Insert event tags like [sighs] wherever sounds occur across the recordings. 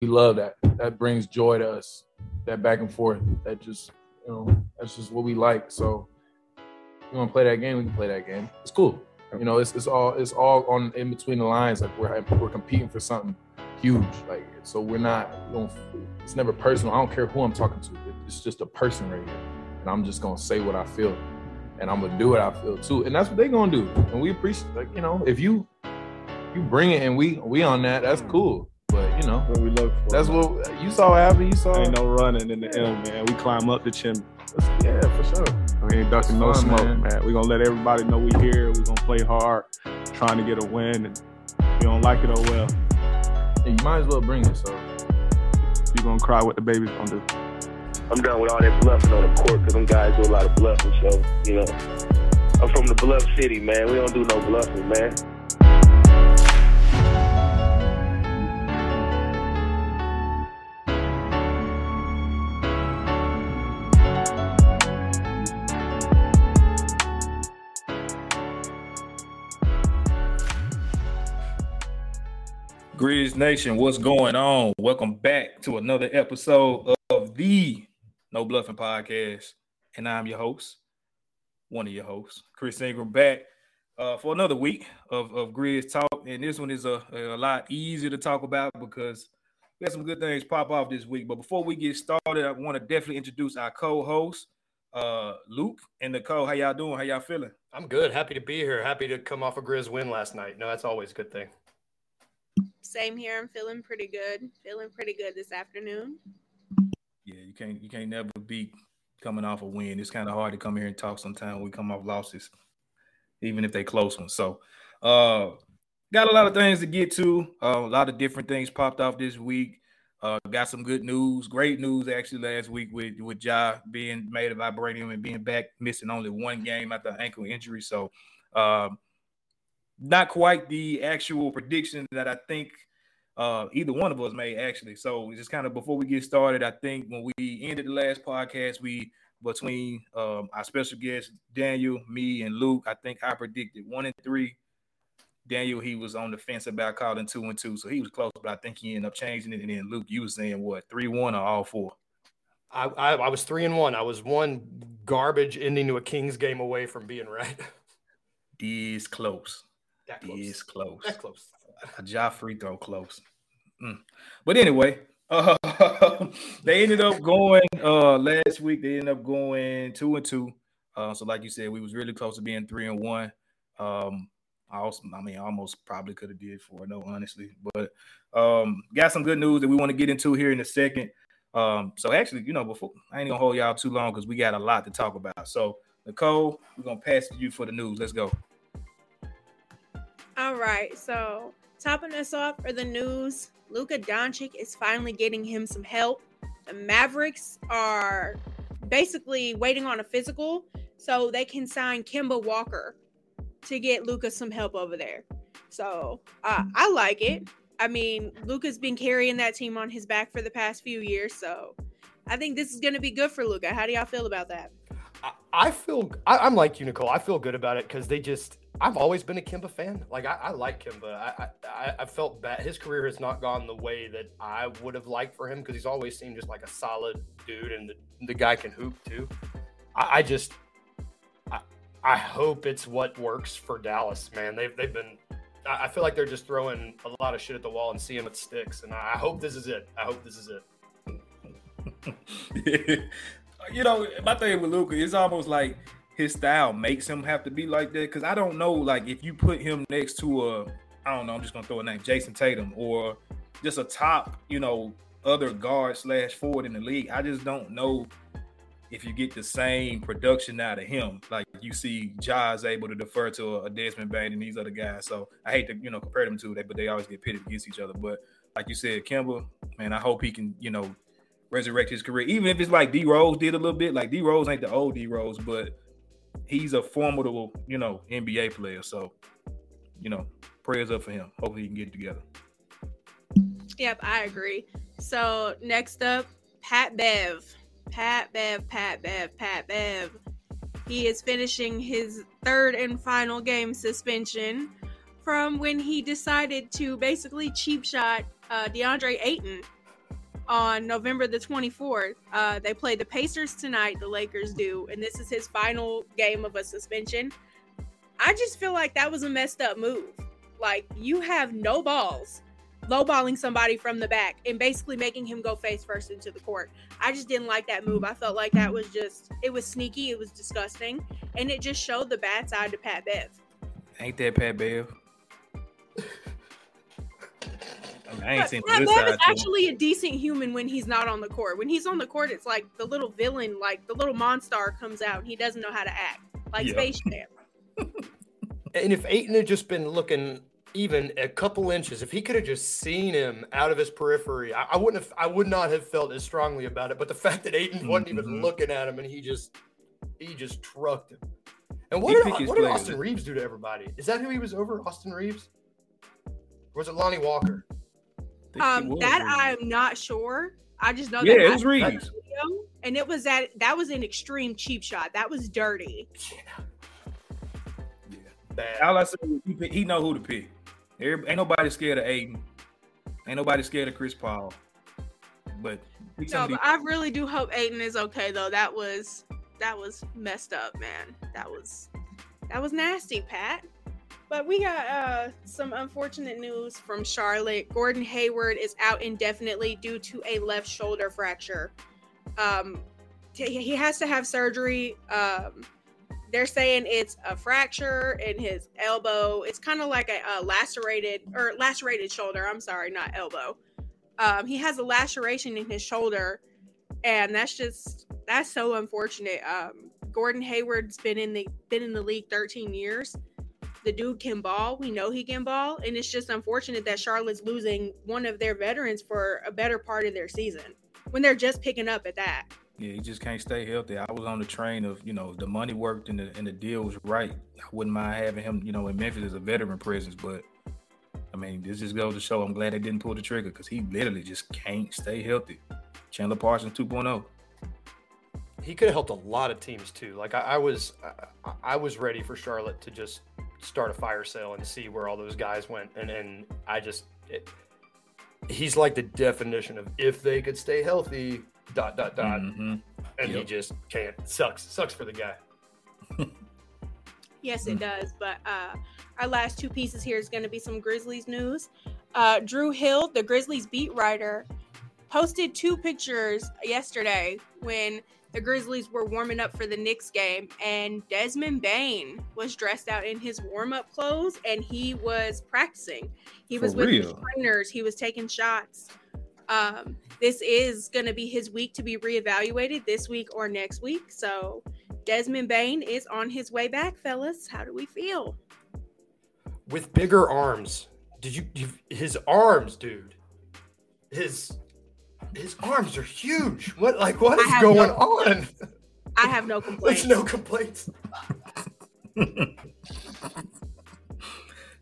we love that. That brings joy to us. That back and forth. That just you know that's just what we like. So you want to play that game, we can play that game. It's cool. You know, it's, it's all it's all on in between the lines. Like we're we're competing for something huge. Like so, we're not. It's never personal. I don't care who I'm talking to. It's just a person right here, and I'm just gonna say what I feel, and I'm gonna do what I feel too. And that's what they're gonna do. And we appreciate. Like you know, if you you bring it and we we on that, that's cool. But you know, what we look for. That's what you saw happen. You saw. Ain't no running in the M, man. We climb up the chimney. Yeah, for sure. We ain't ducking no fun, smoke, man. man. We gonna let everybody know we here. We gonna play hard, trying to get a win. And if you don't like it, oh well. And you might as well bring it. So You gonna cry what the baby's gonna do. I'm done with all that bluffing on the court because them guys do a lot of bluffing. So, you know, I'm from the bluff city, man. We don't do no bluffing, man. Grizz Nation, what's going on? Welcome back to another episode of the No Bluffing Podcast. And I'm your host, one of your hosts, Chris Ingram, back uh, for another week of, of Grizz Talk. And this one is a, a lot easier to talk about because we had some good things pop off this week. But before we get started, I want to definitely introduce our co-host, uh, Luke and Nicole. How y'all doing? How y'all feeling? I'm good. Happy to be here. Happy to come off a Grizz win last night. No, that's always a good thing. Same here. I'm feeling pretty good. Feeling pretty good this afternoon. Yeah, you can't you can't never beat coming off a win. It's kind of hard to come here and talk sometimes we come off losses, even if they close ones. So uh got a lot of things to get to. Uh, a lot of different things popped off this week. Uh got some good news, great news actually last week with with Ja being made of vibranium and being back missing only one game after ankle injury. So um not quite the actual prediction that I think uh, either one of us made actually. So just kind of before we get started, I think when we ended the last podcast, we between um, our special guest Daniel, me, and Luke, I think I predicted one and three. Daniel, he was on the fence about calling two and two, so he was close, but I think he ended up changing it. And then Luke, you was saying what three one or all four? I, I, I was three and one. I was one garbage ending to a Kings game away from being right. Is close. That close. Is close. That close. a Ja free throw close. Mm. But anyway, uh, [laughs] they ended up going uh last week. They ended up going two and two. Uh, so like you said, we was really close to being three and one. Um, I also, I mean, almost probably could have did four, no, honestly. But um, got some good news that we want to get into here in a second. Um, so actually, you know, before I ain't gonna hold y'all too long because we got a lot to talk about. So Nicole, we're gonna pass to you for the news. Let's go. All right. So topping us off for the news, Luka Doncic is finally getting him some help. The Mavericks are basically waiting on a physical so they can sign Kemba Walker to get Luka some help over there. So uh, I like it. I mean, Luka's been carrying that team on his back for the past few years, so I think this is going to be good for Luca. How do y'all feel about that? I, I feel I'm like you, Nicole. I feel good about it because they just. I've always been a Kemba fan. Like I, I like Kemba. I, I I felt bad. His career has not gone the way that I would have liked for him because he's always seemed just like a solid dude, and the, the guy can hoop too. I, I just. I, I hope it's what works for Dallas, man. They've they've been. I feel like they're just throwing a lot of shit at the wall and seeing what sticks, and I I hope this is it. I hope this is it. [laughs] you know, my thing with Luka is almost like his style makes him have to be like that. Cause I don't know, like if you put him next to a, I don't know, I'm just gonna throw a name, Jayson Tatum, or just a top, you know, other guard slash forward in the league. I just don't know if you get the same production out of him. Like you see Ja's able to defer to a Desmond Bane and these other guys. So I hate to, you know, compare them to that, but they always get pitted against each other. But like you said, Kemba, man, I hope he can, you know, resurrect his career. Even if it's like D Rose did a little bit, like D Rose ain't the old D Rose, but he's a formidable, you know, NBA player. So, you know, prayers up for him. Hopefully he can get it together. Yep, I agree. So next up, Pat Bev. Pat Bev, Pat Bev, Pat Bev. He is finishing his third and final game suspension from when he decided to basically cheap shot uh, DeAndre Ayton on November the 24th. Uh, they play the Pacers tonight. The Lakers do, and this is his final game of a suspension. I just feel like that was a messed up move. Like you have no balls, lowballing somebody from the back and basically making him go face first into the court. I just didn't like that move. I felt like that was just it was sneaky, it was disgusting, and it just showed the bad side to Pat Bev. Ain't that Pat Bev? [laughs] I, mean, ain't seen Pat this is actually a decent human when he's not on the court. When he's on the court, it's like the little villain, like the little monster comes out and he doesn't know how to act. Like Yeah. Space Jam. [laughs] And if Ayton had just been looking even a couple inches, if he could have just seen him out of his periphery, I, I wouldn't have. I would not have felt as strongly about it. But the fact that Ayton wasn't even Mhm. looking at him and he just he just trucked him. And what did, what did. Austin Reaves do to everybody? Is that who he was over? Austin Reaves? Or was it Lonnie Walker? Think he Um, that I'm not sure. I just know Yeah, that it was saw Reaves. and it was that that was an extreme cheap shot. That was dirty. Yeah. Bad. All I said was he, he know who to pick. Every- ain't nobody scared of Ayton. Ain't nobody scared of Chris Paul. But No, but I really do hope Ayton is okay though. That was that was messed up, man. That was that was nasty, Pat. But we got uh some unfortunate news from Charlotte. Gordon Hayward is out indefinitely due to a left shoulder fracture. Um t- he has to have surgery. Um they're saying it's a fracture in his elbow. It's kind of like a, a lacerated or lacerated shoulder. I'm sorry, not elbow. Um, he has a laceration in his shoulder, and that's just that's so unfortunate. Um, Gordon Hayward's been in the been in the league 13 years. The dude can ball. We know he can ball, and it's just unfortunate that Charlotte's losing one of their veterans for a better part of their season when they're just picking up at that. Yeah, he just can't stay healthy. I was on the train of, you know, the money worked and the and the deal was right. I wouldn't mind having him, you know, in Memphis as a veteran presence, but I mean, this just goes to show I'm glad they didn't pull the trigger because he literally just can't stay healthy. Chandler Parsons oh. 2.0. he could have helped a lot of teams too. Like I, I was, I, I was ready for Charlotte to just start a fire sale and see where all those guys went, and and I just, it, he's like the definition of if they could stay healthy, dot dot dot, Mhm. and he just can't. Sucks, sucks for the guy. [laughs] Yes, it does. But uh, our last two pieces here is going to be some Grizzlies news. Uh, Drew Hill, the Grizzlies beat writer, posted two pictures yesterday when the Grizzlies were warming up for the Knicks game, and Desmond Bane was dressed out in his warm up clothes and he was practicing. He For was with his trainers, he was taking shots. Um, this is going to be his week to be reevaluated this week or next week. So Desmond Bane is on his way back, fellas. How do we feel? With bigger arms, did you? you his arms, dude. His his arms are huge. What like what I is have going no- on? I have no complaints. [laughs] There's no complaints. [laughs]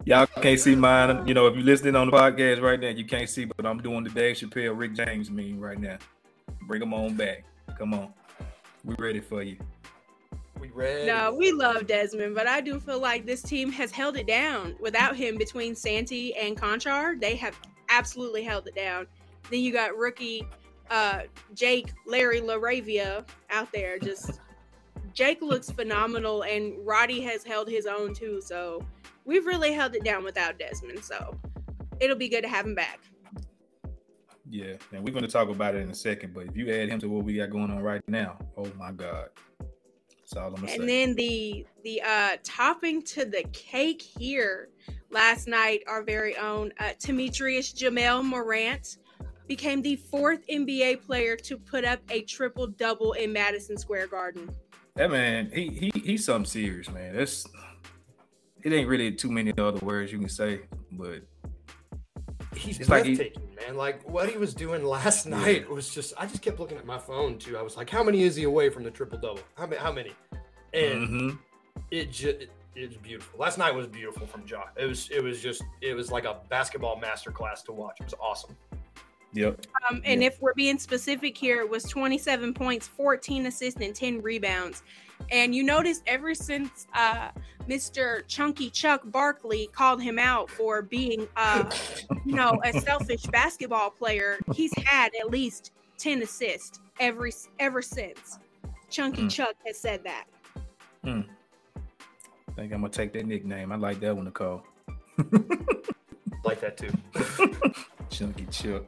Y'all can't see mine. You know, if you're listening on the podcast right now, you can't see, but I'm doing the Dave Chappelle, Rick James meme right now. Bring them on back. Come on. We ready for you. We ready. No, we love Desmond, but I do feel like this team has held it down. Without him, between Santi and Konchar, they have absolutely held it down. Then you got rookie uh, Jake Larry LaRavia out there. Just Jake looks phenomenal, and Roddy has held his own too. So we've really held it down without Desmond. So it'll be good to have him back. Yeah, and we're going to talk about it in a second. But if you add him to what we got going on right now, oh my God, that's all I'm gonna say. And then the the uh topping to the cake here last night, our very own uh, Temetrius Jamel Morant became the fourth NBA player to put up a triple double in Madison Square Garden. that man, he he he's something serious, man. That's it. Ain't really too many other words you can say, but He's It's like he- breathtaking, man. Like what he was doing last night was just. I just kept looking at my phone too. I was like, how many is he away from the triple double? How many? How many? And mhm. it just. It, it was beautiful. Last night was beautiful from Ja. It was. It was just. It was like a basketball masterclass to watch. It was awesome. Yep. Um, and Yep. if we're being specific here, it was 27 points, 14 assists, and 10 rebounds. And you notice ever since uh, Mr. Chunky Chuck Barkley called him out for being, uh, you know, a [laughs] selfish basketball player, he's had at least 10 assists every ever since. Chunky Mm. Chuck has said that. I think I'm gonna take that nickname. I like that one, Nicole. Like that too. [laughs] Chunky Chuck.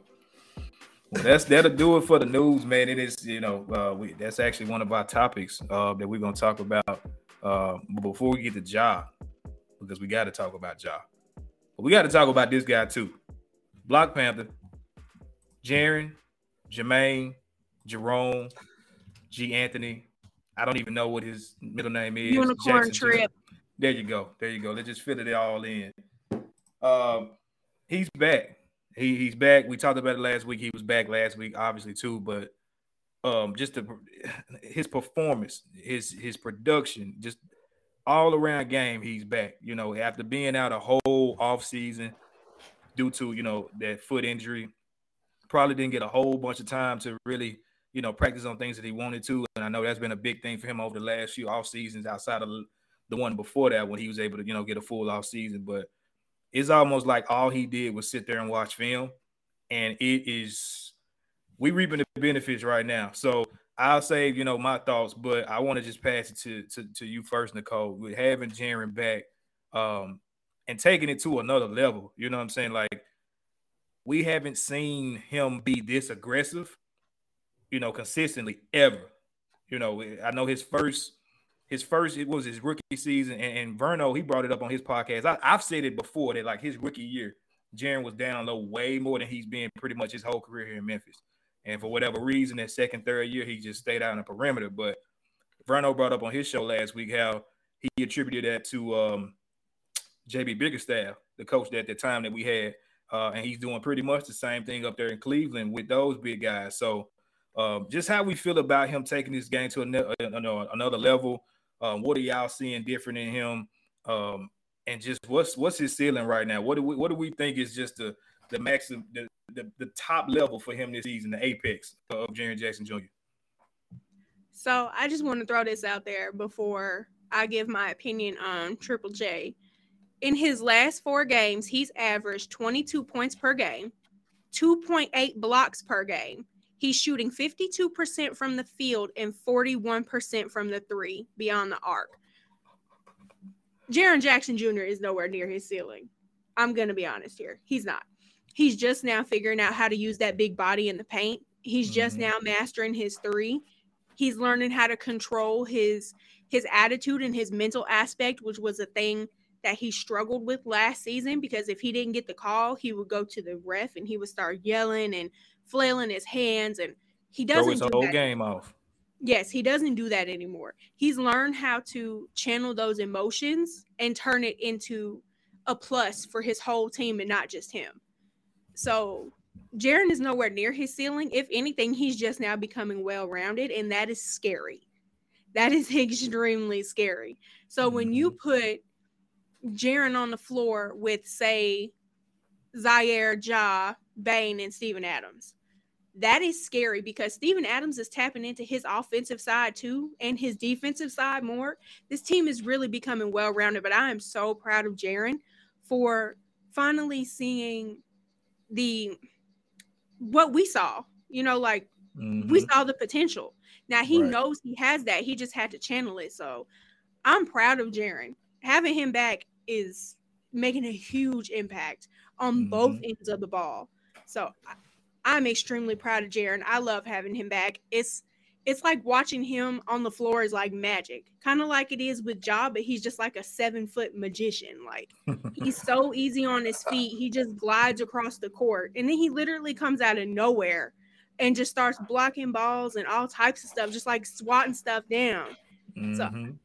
That's that'll do it for the news, man. It is, you know, uh, we that's actually one of our topics uh, that we're gonna talk about. Uh, before we get to Ja, because we got to talk about Ja, but we got to talk about this guy too. Black Panther, Jaren, Jermaine, Jerome, G. Anthony. I don't even know what his middle name is. Unicorn Jackson trip. There you go. There you go. Let's just fit it all in. Um, he's back. He he's back. We talked about it last week. He was back last week, obviously too. But um, just the, his performance, his his production, just all around game, he's back. You know, after being out a whole off season due to you know that foot injury, probably didn't get a whole bunch of time to really you know practice on things that he wanted to. And I know that's been a big thing for him over the last few off seasons outside of the one before that when he was able to you know get a full off season, but it's almost like all he did was sit there and watch film, and it is we reaping the benefits right now. So I'll save you know my thoughts, but I want to just pass it to, to to you first, Nicole. With having Jaren back, um, and taking it to another level. You know what I'm saying? Like we haven't seen him be this aggressive, you know, consistently ever. You know, I know his first his first it was his rookie season, and, and Verno he brought it up on his podcast. I, I've said it before that like his rookie year, Jaren was down low way more than he's been pretty much his whole career here in Memphis. And for whatever reason, that second, third year, he just stayed out in the perimeter. But Verno brought up on his show last week how he attributed that to um, JB Bickerstaff, the coach at the time that we had. Uh, and he's doing pretty much the same thing up there in Cleveland with those big guys. So um, just how we feel about him taking this game to another, another level. Um, what are y'all seeing different in him? Um, and just what's what's his ceiling right now? What do we what do we think is just the the maximum the, the, the top level for him this season, the apex of Jaren Jackson Jr. So I just want to throw this out there before I give my opinion on Triple J. In his last four games, he's averaged 22 points per game, 2.8 blocks per game. He's shooting 52% from the field and 41% from the three beyond the arc. Jaren Jackson Jr. is nowhere near his ceiling. I'm going to be honest here. He's not. He's just now figuring out how to use that big body in the paint. He's just Mhm. now mastering his three. He's learning how to control his his attitude and his mental aspect, which was a thing that he struggled with last season because if he didn't get the call, he would go to the ref and he would start yelling and flailing his hands and he doesn't throw his do whole that. game off. Yes, he doesn't do that anymore. He's learned how to channel those emotions and turn it into a plus for his whole team and not just him. So Jaren is nowhere near his ceiling. If anything, he's just now becoming well rounded, and that is scary. That is [laughs] extremely scary. So when you mm-hmm. put Jaren on the floor with, say, Ziaire, Ja, Bain, and Steven Adams, that is scary because Steven Adams is tapping into his offensive side too and his defensive side more. This team is really becoming well rounded, but I am so proud of Jaren for finally seeing the what we saw. You know, like we Mhm. saw the potential. Now he Right. knows he has that. He just had to channel it. So I'm proud of Jaren. Having him back is making a huge impact on both Mhm. ends of the ball. So I- I'm extremely proud of Jaren. I love having him back. It's it's like watching him on the floor is like magic, kind of like it is with Ja, but he's just like a seven foot magician. Like [laughs] he's so easy on his feet. He just glides across the court, and then he literally comes out of nowhere and just starts blocking balls and all types of stuff, just like swatting stuff down. So- Mhm.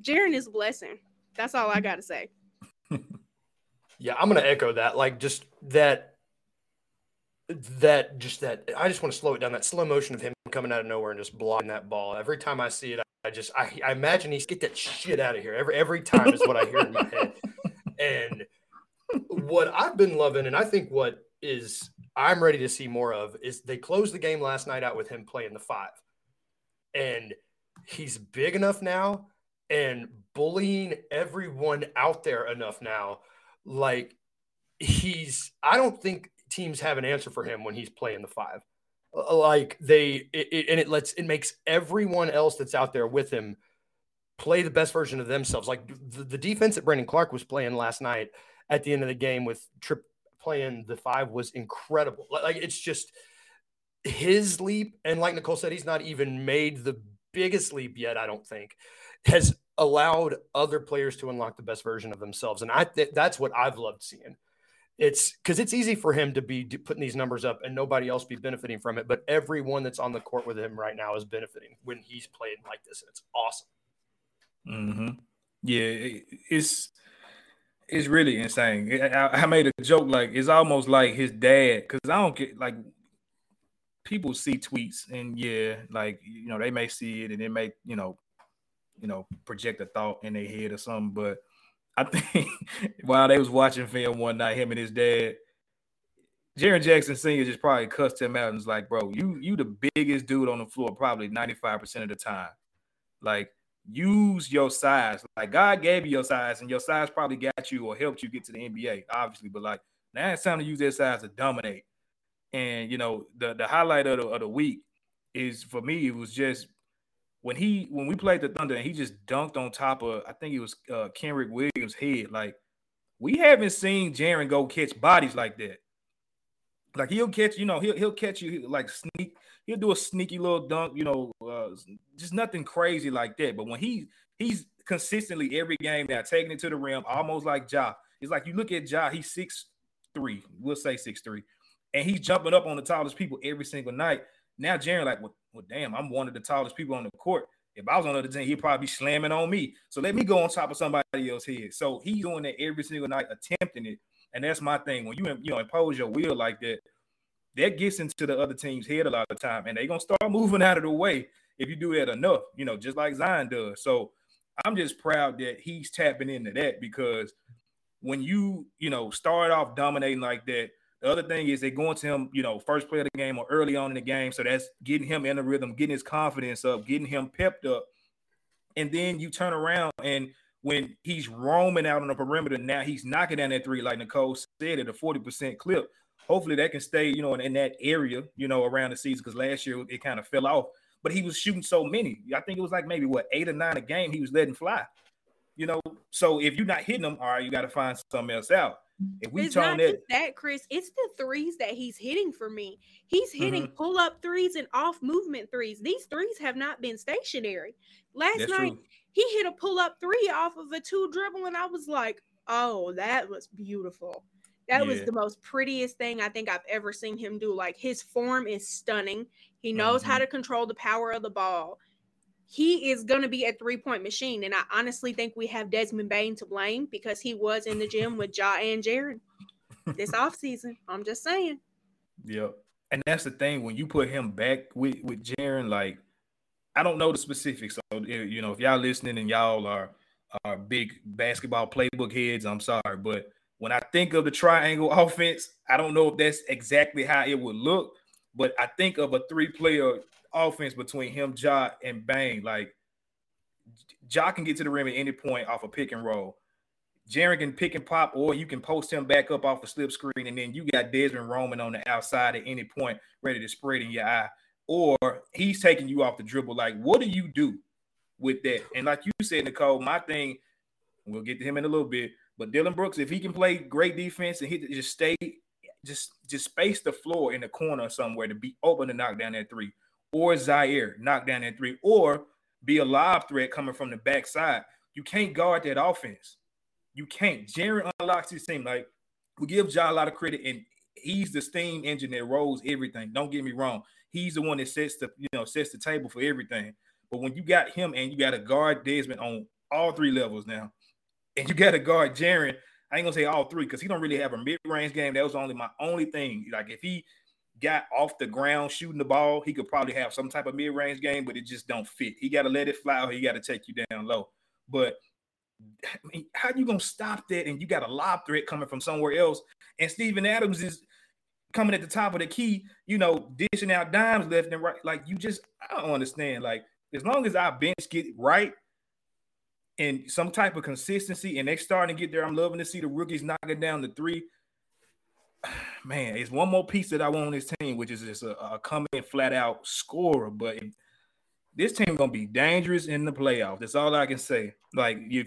Jaren is a blessing. That's all I gotta say. [laughs] Yeah, I'm gonna echo that. Like just that that just that I just want to slow it down. That slow motion of him coming out of nowhere and just blocking that ball. Every time I see it, I just I, I imagine he's get that shit out of here. Every every time is what I hear in my head. And what I've been loving, and I think what is I'm ready to see more of is they closed the game last night out with him playing the five. And he's big enough now and bullying everyone out there enough now. Like he's, I don't think teams have an answer for him when he's playing the five. Uh, like they, it, it, and it lets, it makes everyone else that's out there with him play the best version of themselves. Like the, the defense that Brandon Clarke was playing last night at the end of the game with Trip playing the five was incredible. Like it's just his leap, and like Nicole said, he's not even made the biggest leap yet. I don't think has allowed other players to unlock the best version of themselves, and I th- that's what I've loved seeing. It's because it's easy for him to be putting these numbers up and nobody else be benefiting from it, but everyone that's on the court with him right now is benefiting when he's playing like this, and it's awesome. Mm-hmm. Yeah, it's it's really insane. I, I, made a joke like it's almost like his dad because I don't get like people see tweets and yeah, like you know they may see it and it may you know you know project a thought in their head or something. But I think [laughs] while they was watching film one night, him and his dad, Jaren Jackson Senior just probably cussed him out and was like, "Bro, you you the biggest dude on the floor probably ninety five percent of the time, like." use your size. Like God gave you your size, and your size probably got you or helped you get to the NBA, obviously. But like now it's time to use that size to dominate. And you know, the the highlight of the, of the week is for me, it was just when he when we played the Thunder and he just dunked on top of I think it was uh Kenrich Williams' head. Like we haven't seen Jaren go catch bodies like that. Like he'll catch, you know, he'll he'll catch you like sneak he'll do a sneaky little dunk, you know, uh, just nothing crazy like that. But when he he's consistently every game now taking it to the rim, almost like Ja. It's like you look at Ja, he's six three, we'll say six three, and he's jumping up on the tallest people every single night. Now Jaren, like, well, well, damn, I'm one of the tallest people on the court. If I was on the other team, he'd probably be slamming on me. So let me go on top of somebody else's head. So he's doing that every single night, attempting it. And that's my thing. When you you know impose your will like that, that gets into the other team's head a lot of time, and they're gonna start moving out of the way if you do that enough, you know, just like Zion does. So I'm just proud that he's tapping into that because when you, you know, start off dominating like that, the other thing is they're going to him, you know, first play of the game or early on in the game. So that's getting him in the rhythm, getting his confidence up, getting him pepped up. And then you turn around and when he's roaming out on the perimeter, now he's knocking down that three, like Nicole said, at a 40% clip hopefully that can stay, you know, in, in that area, you know, around the season because last year it kind of fell off. But he was shooting so many. I think it was like maybe what eight or nine a game he was letting fly. You know, so if you're not hitting them, all right, you got to find something else out. If we it's not that, that, Chris, it's the threes that he's hitting for me. He's hitting mm-hmm. pull up threes and off movement threes. These threes have not been stationary. Last That's night, true. he hit a pull up three off of a two dribble, and I was like, oh, that was beautiful. That yeah. was the most prettiest thing I think I've ever seen him do. Like his form is stunning. He knows mm-hmm. how to control the power of the ball. He is going to be a three point machine. And I honestly think we have Desmond Bane to blame because he was in the gym with Ja and Jaren this [laughs] offseason. I'm just saying. Yep. And that's the thing when you put him back with, with Jaren, like, I don't know the specifics. So, you know, if y'all listening and y'all are, are big basketball playbook heads, I'm sorry. But when I think of the triangle [laughs] offense, I don't know if that's exactly how it would look, but I think of a three-player offense between him, Ja, and Bane. Like Ja can get to the rim at any point off a pick and roll. Jaren can pick and pop, or you can post him back up off a slip screen, and then you got Desmond Roman on the outside at any point, ready to spread in your eye. Or he's taking you off the dribble. Like, what do you do with that? And like you said, Nicole, my thing, we'll get to him in a little bit. But Dillon Brooks, if he can play great defense and he just stay, just just space the floor in the corner somewhere to be open to knock down that three, or Ziaire knock down that three, or be a live threat coming from the backside. You can't guard that offense. You can't. Jaren unlocks his team. Like we give Ja a lot of credit, and he's the steam engine that rolls everything. Don't get me wrong. He's the one that sets the you know sets the table for everything. But when you got him and you got a guard Desmond on all three levels now, and you got to guard Jaren. I ain't gonna say all three because he don't really have a mid-range game. That was only my only thing. Like if he got off the ground shooting the ball, he could probably have some type of mid-range game, but it just don't fit. He got to let it fly or he got to take you down low. But I mean, how you gonna stop that? And you got a lob threat coming from somewhere else. And Steven Adams is coming at the top of the key, you know, dishing out dimes left and right. Like you just, I don't understand. Like as long as our bench get right and some type of consistency, and they starting to get there, I'm loving to see the rookies knocking down the three. [sighs] Man, it's one more piece that I want on this team, which is just a, a coming flat out scorer. But this team gonna be dangerous in the playoffs. That's all I can say. Like you,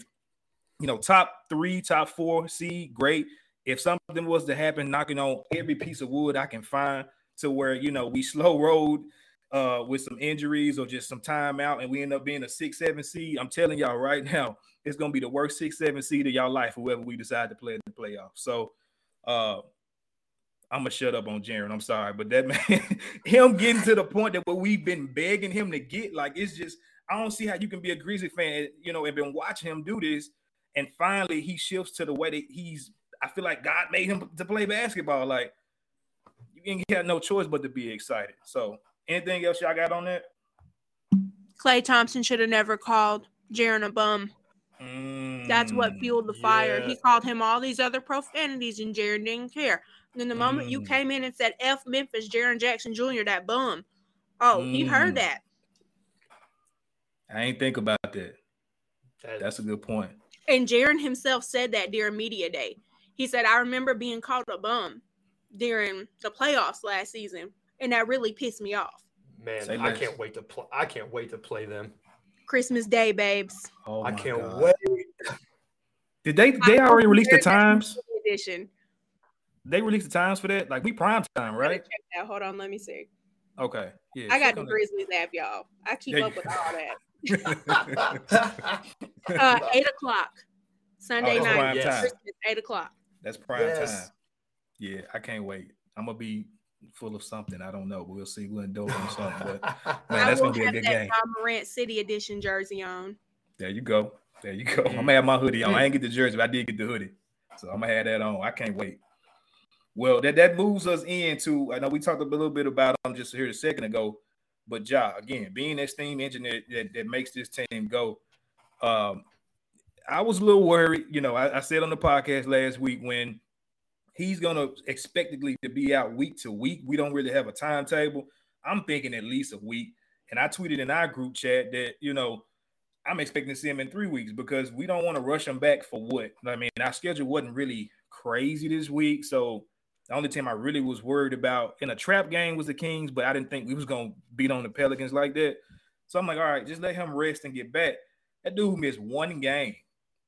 you know, top three, top four, see, great. If something was to happen, knocking on every piece of wood I can find to where you know we [laughs] slow road uh with some injuries or just some time out and we end up being a six, seven seed. I'm telling y'all right [laughs] now, it's gonna be the worst six, seven seed of y'all life, whoever we decide to play in the playoffs. So uh I'm gonna shut up on Jaren. I'm sorry, but that [laughs] man, him getting to the point that what we've been begging him to get, like it's just I don't see how you can be a Grizzly fan, you know, and been watching him do this, and finally he shifts to the way that he's. I feel like God made him to play basketball. Like you ain't got no choice but to be excited. So, anything else y'all got on that? Klay Thompson should have never called Jaren a bum. That's what Mm, fueled the fire. yeah. He called him all these other profanities, and Jaren didn't care. And then the moment you Mm. came in and said F Memphis, Jaren Jackson Jr., that bum. Oh, he Mm. heard that. I ain't think about that. That- That's a good point. And Jaren himself said that during media day. He said, I remember being called a bum during the playoffs last season, and that really pissed me off. man, Say I less. can't wait to play. I can't wait to play them. Christmas Day, babes. Oh, I my can't God. wait. Did they? They already released the times. Edition. They released the times for that. Like we prime time, right? Check that. Hold on, let me see. Okay. Yeah. I got the Grizzlies app, y'all. I keep Yeah, up with [laughs] all that. that. [laughs] Uh, eight o'clock Sunday Oh, night. prime yes. time. Eight o'clock. That's prime Yes. time. Yeah, I can't wait. I'm gonna be full of something. I don't know, but we'll see. We'll indulge on something. But [laughs] man, I that's gonna be a have good that game. Ja Morant City Edition jersey on. There you go. There you go. I'm gonna have my hoodie on. I ain't get the jersey, but I did get the hoodie. So I'm gonna have that on. I can't wait. Well, that, that moves us into I know we talked a little bit about him just here a second ago, but Ja, again, being that steam engine that, that, that makes this team go. Um, I was a little worried, you know. I, I said on the podcast last week when he's gonna expectedly to be out week to week. We don't really have a timetable. I'm thinking at least a week. And I tweeted in our group chat that, you know, I'm expecting to see him in three weeks because we don't want to rush him back for what? I mean, our schedule wasn't really crazy this week. So the only team I really was worried about in a trap game was the Kings, but I didn't think we was gonna beat on the Pelicans like that. So I'm like, all right, just let him rest and get back. That dude missed one game.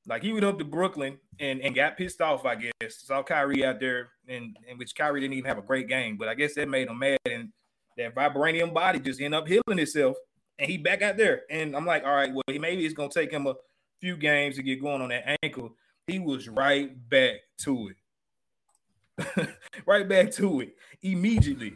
Like he went up to Brooklyn and, and got pissed off, I guess. Saw Kyrie out there, and, and which Kyrie didn't even have a great game, but I guess that made him mad. And that vibranium body just ended up healing itself. And he back out there. And I'm like, all right, well, maybe it's gonna take him a few games to get going on that ankle. He was right back to it. [laughs] right back to it immediately.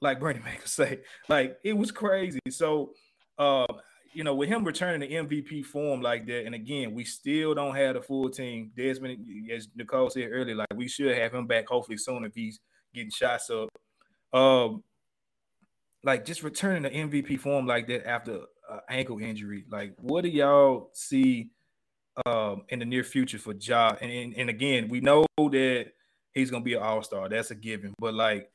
Like Bernie Mac could say. Like it was crazy. So uh you know, with him returning to MVP form like that, and again, we still don't have the full team. Desmond, as Nicole said earlier, like we should have him back hopefully soon if he's getting shots up. Um, like just returning to MVP form like that after uh, ankle injury. Like, what do y'all see um in the near future for Ja? And, and and again, we know that he's gonna be an all star. That's a given. But like,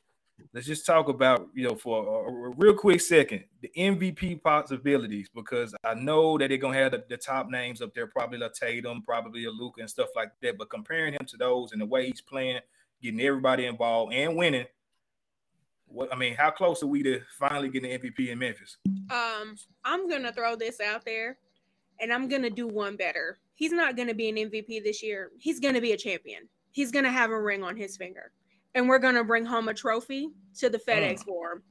let's just talk about you know for a, a real quick second the MVP possibilities because I know that they're gonna have the, the top names up there, probably a Tatum, probably a Luka and stuff like that. But comparing him to those and the way he's playing, getting everybody involved and winning. What I mean, how close are we to finally getting the MVP in Memphis? Um, I'm gonna throw this out there, and I'm gonna do one better. He's not gonna be an MVP this year. He's gonna be a champion. He's gonna have a ring on his finger, and we're gonna bring home a trophy to the FedEx Forum.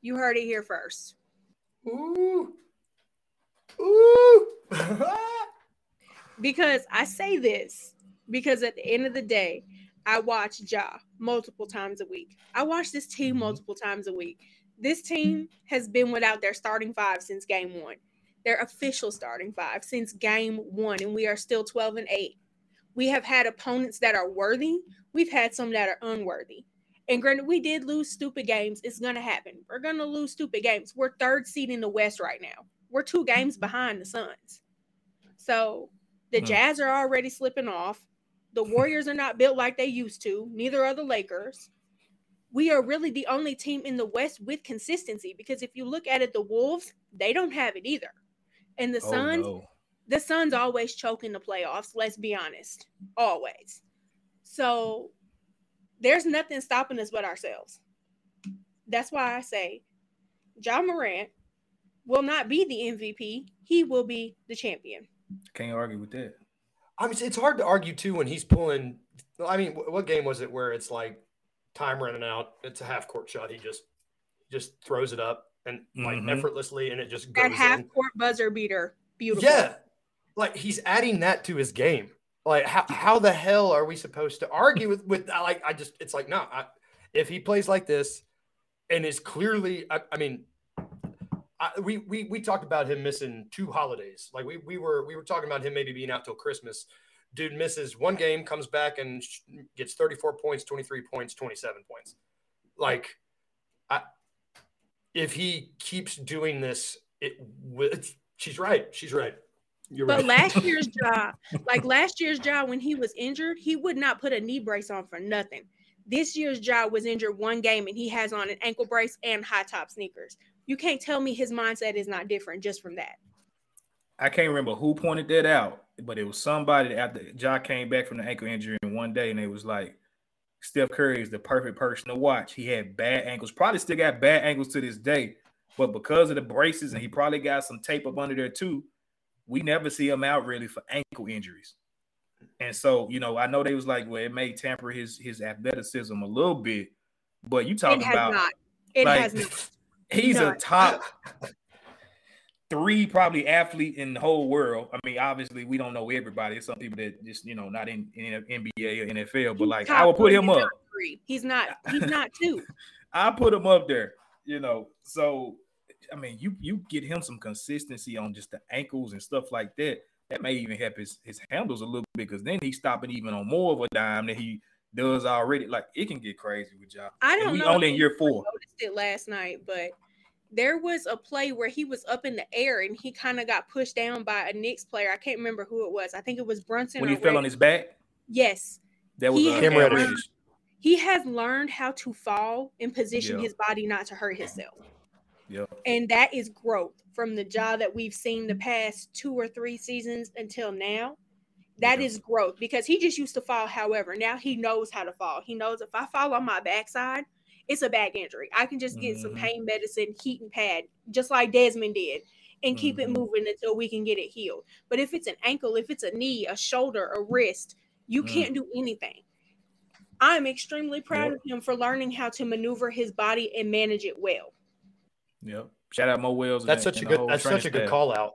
You heard it here first. Ooh. Ooh. [laughs] Because I say this because at the end of the day, I watch Ja multiple times a week. I watch this team Mhm. multiple times a week. This team has been without their starting five since game one, their official starting five since game one, and we are still 12 and 8. We have had opponents that are worthy, we've had some that are unworthy. And granted, we did lose stupid games. It's going to happen. We're going to lose stupid games. We're third seed in the West right now. We're two games behind the Suns. So the Hmm. Jazz are already slipping off. The [laughs] Warriors are not built like they used to. Neither are the Lakers. we are really the only team in the West with consistency because if you look at it, the Wolves, they don't have it either. And the Oh, Suns, no. The Suns always choke in the playoffs, let's be honest. Always. So there's nothing stopping us but ourselves. That's why I say Ja Morant will not be the MVP. He will be the champion. Can't argue with that. I mean, it's hard to argue too when he's pulling. I mean, what game was it where it's like time running out? It's a half court shot. He just just throws it up and like Mhm. effortlessly, and it just That goes half in. court buzzer beater. Beautiful. Yeah, like he's adding that to his game. Like how how the hell are we supposed to argue with with like I just it's like no, I, if he plays like this and is clearly I, I mean. I, we, we we talked about him missing two holidays. Like we we were we were talking about him maybe being out till Christmas. Dude misses one game, comes back and gets 34 points, 23 points, 27 points. Like, I, if he keeps doing this, it [laughs] she's right. She's right. You're But right. last [laughs] year's Ja, like last year's Ja when he was injured, he would not put a knee brace on for nothing. This year's Ja was injured one game and he has on an ankle brace and high top sneakers. You can't tell me his mindset is not different just from that. I can't remember who pointed that out, but it was somebody after Ja came back from the ankle injury in one day, and it was like Steph Curry is the perfect person to watch. He had bad ankles, probably still got bad ankles to this day, but because of the braces, and he probably got some tape up under there too, we never see him out really for ankle injuries. And so, you know, I know they was like, well, it may tamper his his athleticism a little bit, but you has about not. It like, has not. [laughs] he's a top three probably athlete in the whole world. I mean, obviously we don't know everybody. There's some people that just you know not in, in NBA or NFL, but like I would put him up. not three. He's not. He's not two. [laughs] I put him up there. You know, so I mean, you you get him some consistency on just the ankles and stuff like that. That may even help his his handles a little bit because then he's stopping even on more of a dime than he does already. Like it can get crazy with y'all. I don't we know. only in year four. Noticed it last night, but there was a play where he was up in the air and he kind of got pushed down by a Knicks player. I can't remember who it was. I think it was Brunson. When he fell on his back, Yes, that was He uh, had Cam Cam Reddish. Reddish. he has learned how to fall and position Yeah. his body not to hurt himself. Yep. And that is growth from the Ja that we've seen the past two or three seasons until now. That Yeah. is growth because he just used to fall. However, now he knows how to fall. He knows if I fall on my backside, it's a back injury. I can just get some Mhm. pain medicine, heat and pad, just like Desmond did, and keep it Mhm. moving until we can get it healed. But if it's an ankle, if it's a knee, a shoulder, a wrist, you Mm. can't do anything. I'm extremely proud Yep. of him for learning how to maneuver his body and manage it well. Yep. Shout out Mo Wells. That's the- such a and the good. That's such a good staff. call out.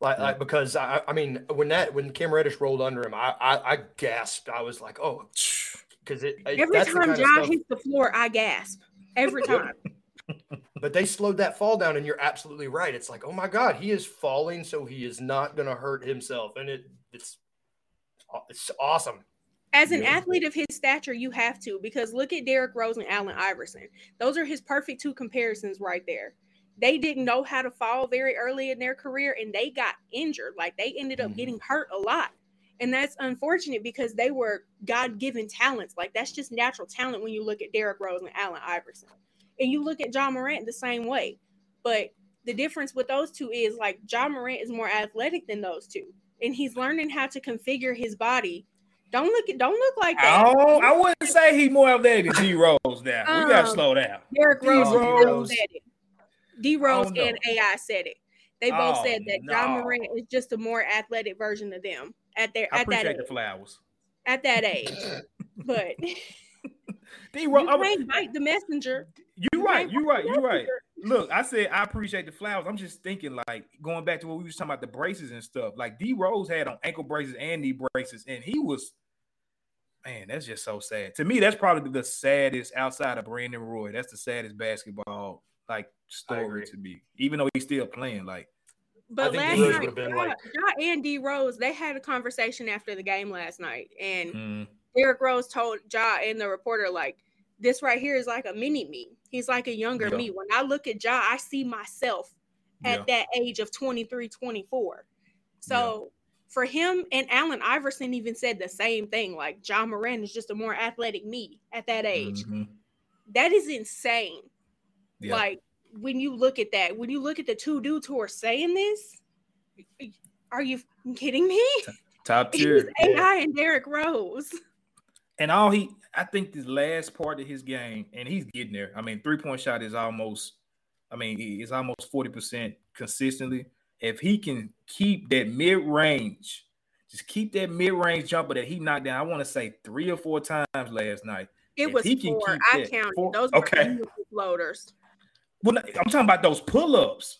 Like, Yeah. like because I, I mean, when that when Cam Reddish rolled under him, I I, I gasped. I was like, oh, [sighs] because it, it- Every that's time kind of John stuff- hits the floor, I gasp. Every time. [laughs] But they slowed that fall down, and you're absolutely right. It's like, oh my god, he is falling, so he is not going to hurt himself, and it it's it's awesome. As an Yeah. athlete of his stature, you have to because look at Derrick Rose and Allen Iverson. Those are his perfect two comparisons right there. They didn't know how to fall very early in their career and they got injured. Like they ended up Mhm. getting hurt a lot. And that's unfortunate because they were God given talents. Like that's just natural talent when you look at Derrick Rose and Allen Iverson. And you look at Ja Morant the same way. But the difference with those two is like Ja Morant is more athletic than those two. And he's learning how to configure his body. Don't look at don't look like that. Oh, I wouldn't say he more agout than D Rose now. we gotta Um, slow down. Derrick Rose, Rose. said it. D Rose and AI said it. They both Oh, said that John no. Morant is just a more athletic version of them at their I at that appreciate age, the flowers. at that age. [laughs] But D you Rose, can't bite the messenger. you right, you bite right, the you right. Look, I said I appreciate the flowers. I'm just thinking, like going back to what we was talking about the braces and stuff. Like D Rose had on ankle braces and knee braces, and he was, man, that's just so sad. To me, that's probably the saddest outside of Brandon Roy. That's the saddest basketball like story to me. Even though he's still playing, like But think last night, would've been Ja, like- Ja and D Rose, they had a conversation after the game last night, and mm, Derrick Rose told Ja and the reporter, like, this right here is like a mini me. He's like a younger Yeah. me. When I look at Ja, I see myself at yeah, that age of 23, 24. So for him and Allen Iverson even said the same thing. Like John Moran is just a more athletic me at that age. mhm. that is insane. Yeah. Like when you look at that, when you look at the two dudes who are saying this, are you kidding me? Top [laughs] tier. AI and Derrick Rose. And all he, I think this last part of his game, and he's getting there. I mean, three point shot is almost, I mean, he- it's almost 40% consistently. If he can keep that mid range, just keep that mid range jumper that he knocked down, I want to say three or four times last night. It If was he can four. keep I that counted. four- Those okay. beautiful floaters. Well, I'm talking about those pull ups.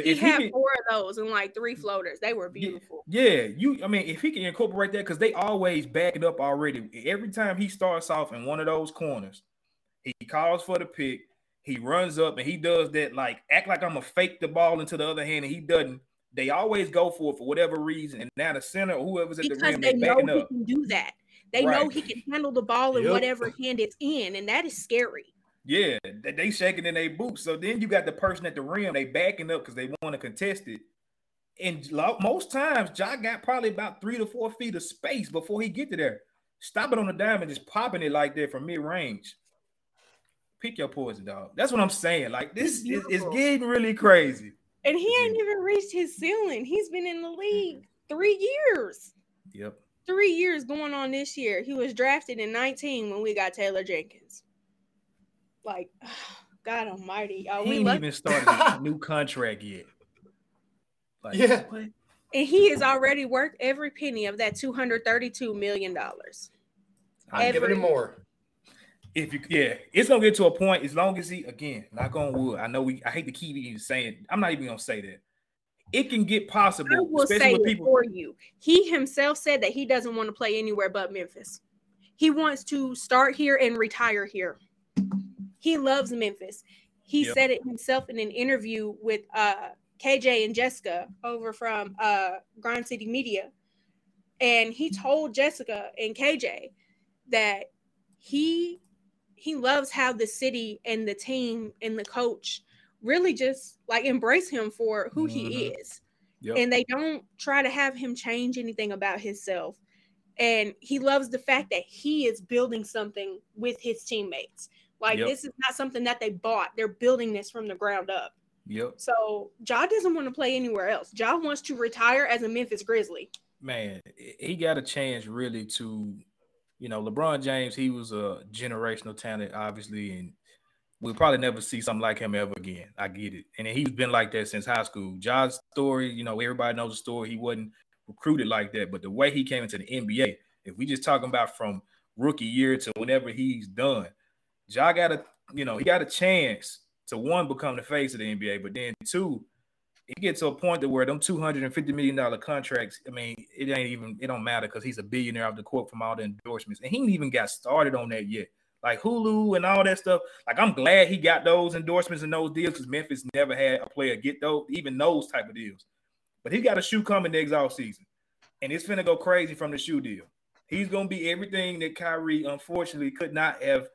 He had four of those and like three floaters. They were beautiful. Yeah, you. I mean, if he can incorporate that, because they always back it up already. Every time he starts off in one of those corners, he calls for the pick. He runs up and he does that, like act like I'm gonna fake the ball into the other hand, and he doesn't. They always go for it for whatever reason, and now the center or whoever's at the Because rim, they they know backing he up. can do that. They know he can handle the ball in Yep. whatever hand it's in, and that is scary. Yeah, they, they shaking in their boots. So then you got the person at the rim, they backing up because they want to contest it. And most times, Ja got probably about three to four feet of space before he get to there. Stop it on the dime and just popping it like that from mid range. Pick your poison, dog. That's what I'm saying. Like this is it's getting really crazy. And he ain't even reached his ceiling. He's been in the league three years. Yep. Three years going on this year. He was drafted in 19 when we got Taylor Jenkins. Like, [sighs] God Almighty, y'all. he We ain't love, even started a [laughs] new contract yet. Like, Yeah. what? and he is already worth every penny of that 232 million dollars. I'm giving him more. If you yeah, it's gonna get to a point as long as he again, knock on wood. I know we I hate to keep even saying I'm not even gonna say that. It can get I possible, will especially say with it people. for you. He himself said that he doesn't want to play anywhere but Memphis. He wants to start here and retire here. He loves Memphis. He Yep. said it himself in an interview with uh, KJ and Jessica over from uh, Grind City Media. And he told Jessica and KJ that he he loves how the city and the team and the coach really just like embrace him for who he Mhm. is Yep. and they don't try to have him change anything about himself. And he loves the fact that he is building something with his teammates. Like Yep. this is not something that they bought; they're building this from the ground up. Yep. So Ja doesn't want to play anywhere else. Ja wants to retire as a Memphis Grizzly. Man, he got a chance really to, you know, LeBron James, he was a generational talent, obviously, and we'll probably never see something like him ever again. I get it. And he's been like that since high school. Ja's story, you know, everybody knows the story. He wasn't recruited like that, but the way he came into the NBA, if we just talking about from rookie year to whenever he's done, Ja got a, you know, he got a chance to one become the face of the NBA, but then two, it gets to a point to where them two hundred and fifty million dollar contracts. I mean, it ain't even it don't matter because he's a billionaire off the court from all the endorsements, and he ain't even got started on that yet. Like Hulu and all that stuff. Like I'm glad he got those endorsements and those deals because Memphis never had a player get those even those type of deals. But he got a shoe coming next off season, and it's gonna go crazy from the shoe deal. He's gonna be everything that Kyrie unfortunately could not have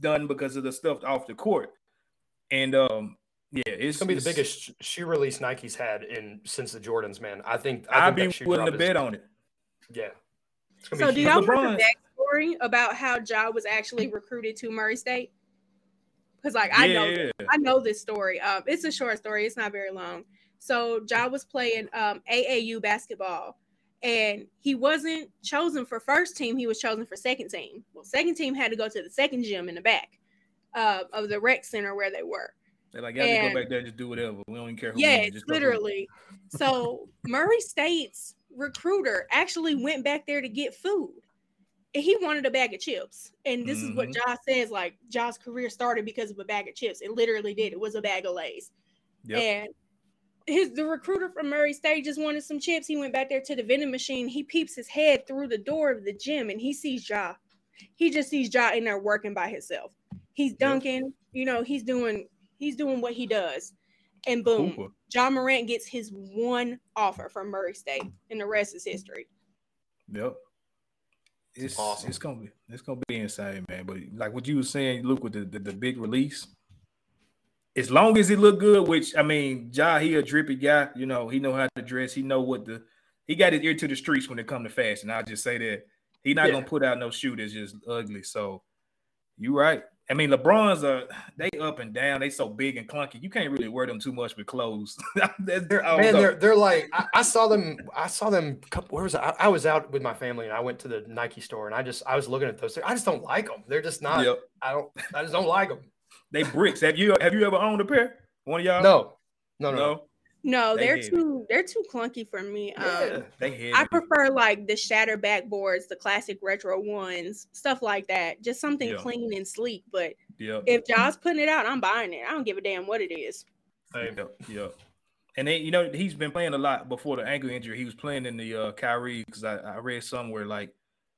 done because of the stuff off the court. And um, yeah, it's It's gonna be the biggest shoe release Nike's had in since the Jordans, man. I think I I'd think be that shoe willing to bet on it. Yeah. So do y'all LeBron- know the backstory about how Ja was actually recruited to Murray State? Because like I know yeah, I know this story. Um, it's a short story. It's not very long. So Ja was playing um, AAU basketball, and he wasn't chosen for first team. He was chosen for second team. Well, second team had to go to the second gym in the back uh, of the rec center where they were. They're like, yeah, just go back there, and just do whatever. We don't even care who. Yeah, just go do it." literally. So [laughs] Murray State's recruiter actually went back there to get food. And he wanted a bag of chips. And this is what Mhm. Josh says like Josh's career started because of a bag of chips. It literally did. It was a bag of Lays. Yep. And his the recruiter from Murray State just wanted some chips. He went back there to the vending machine. He peeps his head through the door of the gym and he sees Ja. He just sees Ja in there working by himself. He's dunking, you know, he's doing he's doing what he does. And boom, Hooper. Ja Morant gets his one offer from Murray State, and the rest is history. Yep. It's Awesome. It's gonna be it's gonna be insane, man. But like what you were saying, look with the, the, the big release. As long as it look good, which I mean, Ja, he a drippy guy. You know, he know how to dress. He know what the he got his ear to the streets when it come to fashion. I'll just say that he not Yeah. gonna put out no shoe that's just ugly. So you right. I mean, LeBron's are they up and down. They so big and clunky. You can't really wear them too much with clothes. [laughs] they're, man, they're they're like I, I, saw them. I saw them. Where was I? I was out with my family and I went to the Nike store and I just I was looking at those. I just don't like them. They're just not. Yep. I don't. I just don't like them. They bricks. Have you have you ever owned a pair? One of y'all? No. No. No. no? No, they are too they're too clunky for me. Yeah, um, I prefer like the shatter backboards, the classic retro ones, stuff like that. Just something yeah. clean and sleek. But yeah. if Ja's putting it out, I'm buying it. I don't give a damn what it is. Same. Yeah. And then you know he's been playing a lot before the ankle injury. He was playing in the uh Kyrie because I, I read somewhere like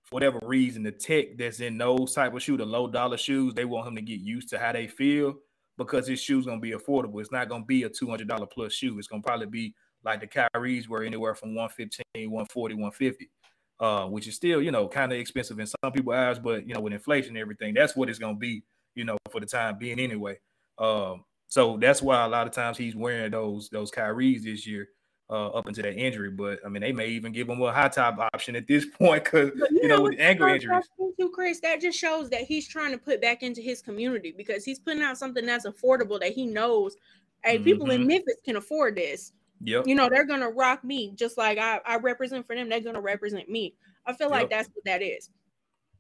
for whatever reason the tech that's in those type of shoe, the low dollar shoes, they want him to get used to how they feel because his shoe's gonna be affordable. It's not gonna be a two hundred dollar plus shoe. It's gonna probably be like the Kyrie's were anywhere from 115, 140, 150. Uh, which is still, you know, kind of expensive in some people's eyes, but you know, with inflation and everything, that's what it's gonna be, you know, for the time being anyway. Um, so that's why a lot of times he's wearing those those Kyrie's this year uh, up until that injury. But I mean, they may even give him a high top option at this [laughs] point because you, you, know, with ankle injuries. Too, Chris, that just shows that he's trying to put back into his community because he's putting out something that's affordable that he knows. Hey, mm-hmm. people in mm-hmm. Memphis can afford this. Yep. You know, they're gonna rock me just like I, I represent for them, they're gonna represent me. I feel yep. like that's what that is.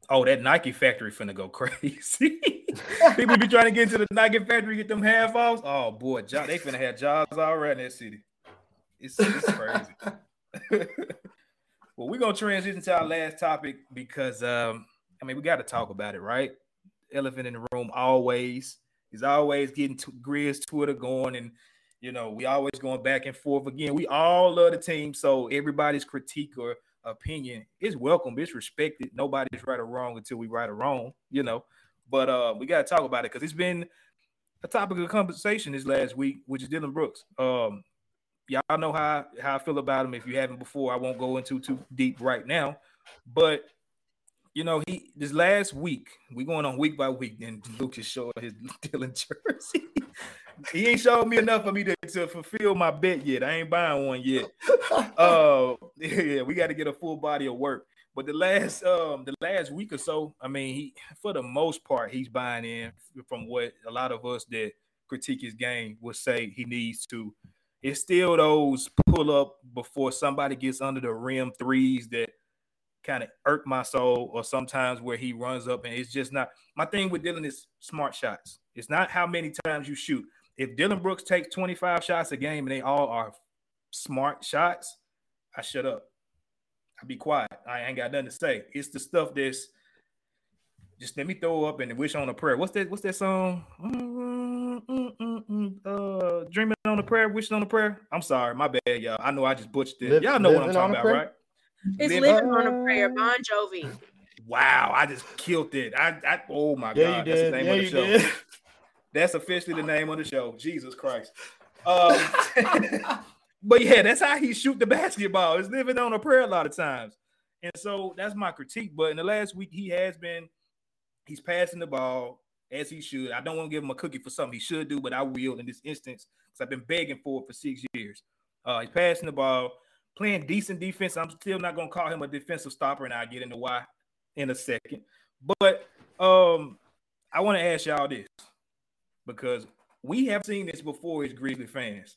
Oh, that Nike factory finna go [laughs] crazy. [laughs] People be trying to get into the Nike factory, get them half offs. Oh boy, job, they finna have jobs all around that city. It's, it's crazy. [laughs] well, we're gonna transition to our last topic because um, I mean we got to talk about it, right? Elephant in the room always. He's always getting to Grizz Twitter going, and you know we always going back and forth. Again, we all love the team, so everybody's critique or opinion is welcome. It's respected. Nobody's right or wrong until we right or wrong, you know. But uh, we got to talk about it because it's been a topic of conversation this last week, which is Dillon Brooks. Um, y'all know how how I feel about him. If you haven't before, I won't go into too deep right now. But you know, he this last week, we going on week by week, and Luke is showing his [laughs] Dillon jersey. [laughs] he ain't showed me enough for me to, to fulfill my bet yet. I ain't buying one yet. [laughs] uh yeah, we got to get a full body of work. But the last um the last week or so, I mean, he for the most part, he's buying in from what a lot of us that critique his game would say he needs to it's still those pull up before somebody gets under the rim threes that kind of irk my soul, or sometimes where he runs up and it's just not my thing with Dillon is smart shots. It's not how many times you shoot. If Dillon Brooks takes 25 shots a game and they all are smart shots, I shut up. I be quiet. I ain't got nothing to say. It's the stuff that's just let me throw up and wish on a prayer. What's that? What's that song? Mm, mm, mm, uh, dreaming on a prayer, wishing on a prayer. I'm sorry, my bad, y'all. I know I just butchered it. Live, y'all know what I'm talking about, right? It's living, living on a prayer, Bon Jovi. Wow, I just killed it. I, I oh my yeah, god, that's the name yeah, of the show. Did. [laughs] That's officially the name of the show. Jesus Christ. Um, [laughs] but yeah, that's how he shoot the basketball. It's living on a prayer a lot of times. And so that's my critique. But in the last week, he has been He's passing the ball as he should. I don't want to give him a cookie for something he should do, but I will in this instance because I've been begging for it for six years. Uh, he's passing the ball, playing decent defense. I'm still not going to call him a defensive stopper, and I'll get into why in a second. But um, I want to ask y'all this because we have seen this before as Grizzly fans.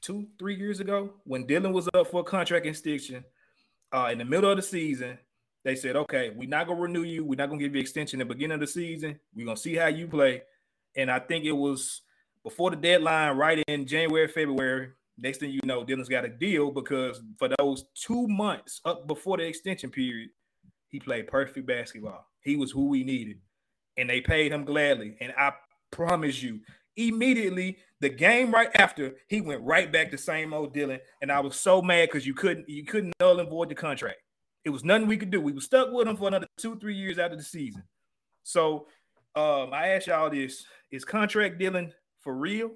Two, three years ago, when Dillon was up for a contract extension uh, in the middle of the season, they said, okay, we're not gonna renew you. We're not gonna give you extension at the beginning of the season. We're gonna see how you play. And I think it was before the deadline, right in January, February. Next thing you know, Dillon's got a deal because for those two months up before the extension period, he played perfect basketball. He was who we needed, and they paid him gladly. And I promise you, immediately the game right after, he went right back to same old Dillon, And I was so mad because you couldn't you couldn't null and void the contract. It was nothing we could do. We were stuck with him for another two, three years after the season. So um, I ask y'all this: Is contract Dillon for real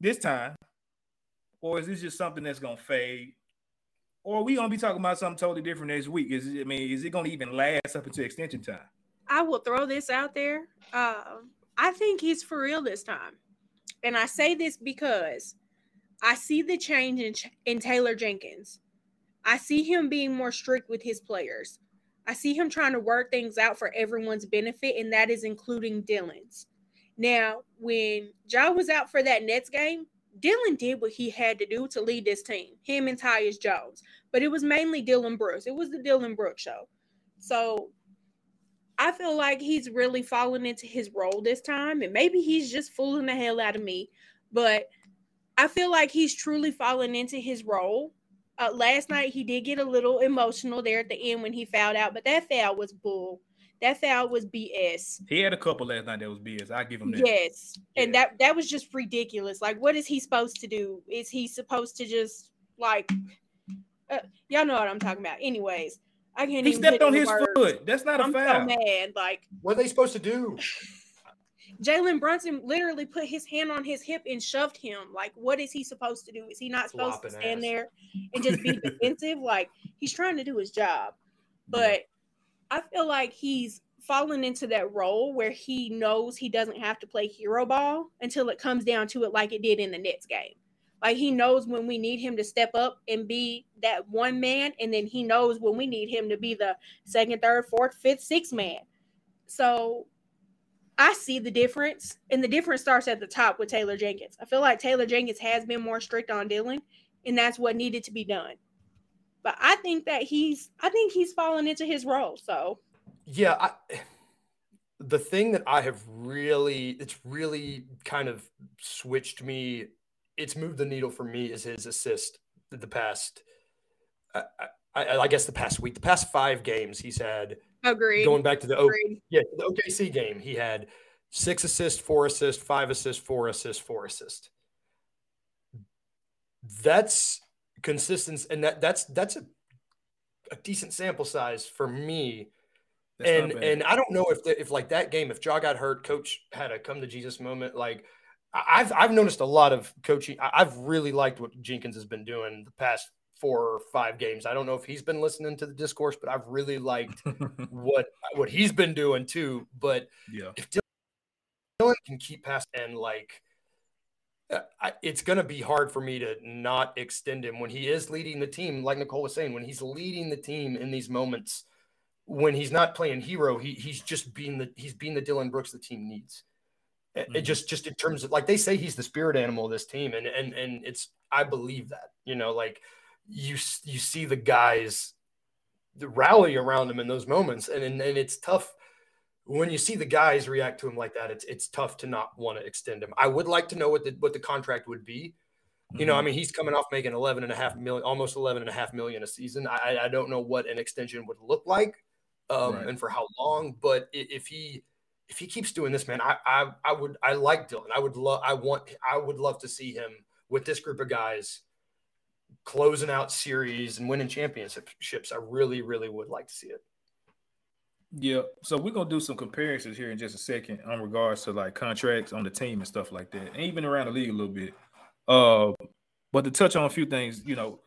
this time, or is this just something that's gonna fade? Or are we gonna be talking about something totally different next week? Is it, I mean, is it gonna even last up until extension time? I will throw this out there. Uh, I think he's for real this time, and I say this because I see the change in, in Taylor Jenkins. I see him being more strict with his players. I see him trying to work things out for everyone's benefit, and that is including Dillon's. Now, when Ja was out for that Nets game, Dillon did what he had to do to lead this team, him and Tyus Jones. But it was mainly Dillon Brooks. It was the Dillon Brooks show. So I feel like he's really fallen into his role this time. And maybe he's just fooling the hell out of me. But I feel like he's truly fallen into his role. Uh, last night he did get a little emotional there at the end when he fouled out, but that foul was bull. That foul was BS. He had a couple last night that was BS. I give him that. Yes, and that that was just ridiculous. Like, what is he supposed to do? Is he supposed to just like, uh, y'all know what I'm talking about? Anyways, I can't. He even stepped on his words. foot. That's not a I'm so foul. mad. Like What are they supposed to do? [laughs] Jalen Brunson literally put his hand on his hip and shoved him. Like, what is he supposed to do? Is he not supposed to stand ass. there and just be defensive? [laughs] Like, he's trying to do his job. But I feel like he's fallen into that role where he knows he doesn't have to play hero ball until it comes down to it, like it did in the Nets game. Like, he knows when we need him to step up and be that one man, and then he knows when we need him to be the second, third, fourth, fifth, sixth man. So I see the difference, and the difference starts at the top with Taylor Jenkins. I feel like Taylor Jenkins has been more strict on Dillon, and that's what needed to be done. But I think that he's, I think he's fallen into his role. So Yeah, I, the thing that I have really, it's really kind of switched me. It's moved the needle for me is his assist. The past, I, I, I guess the past week, the past five games he's had. agreed. Going back to the O, yeah, the OKC game, he had six assists, four assists, five assists, four assists, four assists. That's consistency, and that that's that's a, a decent sample size for me That's and and I don't know if the, if like that game, if Ja got hurt, coach had a come to Jesus moment. Like I've I've noticed a lot of coaching. I've really liked what Jenkins has been doing the past four or five games. I don't know if he's been listening to the discourse, but I've really liked [laughs] what what he's been doing too. But yeah. if Dillon can keep past and like. Uh, I, it's going to be hard for me to not extend him when he is leading the team. Like Nicole was saying, when he's leading the team in these moments, when he's not playing hero, he he's just being the he's being the Dillon Brooks the team needs. It- It just just in terms of like they say he's the spirit animal of this team, and and and it's I believe that you know like you you see the guys the rally around him in those moments, and and, and it's tough when you see the guys react to him like that. It's it's tough to not want to extend him. I would like to know what the what the contract would be. You know, I Mhm. mean, he's coming off making 11 and a half million, almost 11 and a half million a season. I, I- I don't know what an extension would look like um, Right. and for how long, but if he, if he keeps doing this, man, I, I, I would, I like Dillon. I would love, I want, I would love to see him with this group of guys closing out series and winning championships. I really, really would like to see it. Yeah, so we're gonna do some comparisons here in just a second on regards to like contracts on the team and stuff like that, and even around the league a little bit. Uh, but to touch on a few things, you know,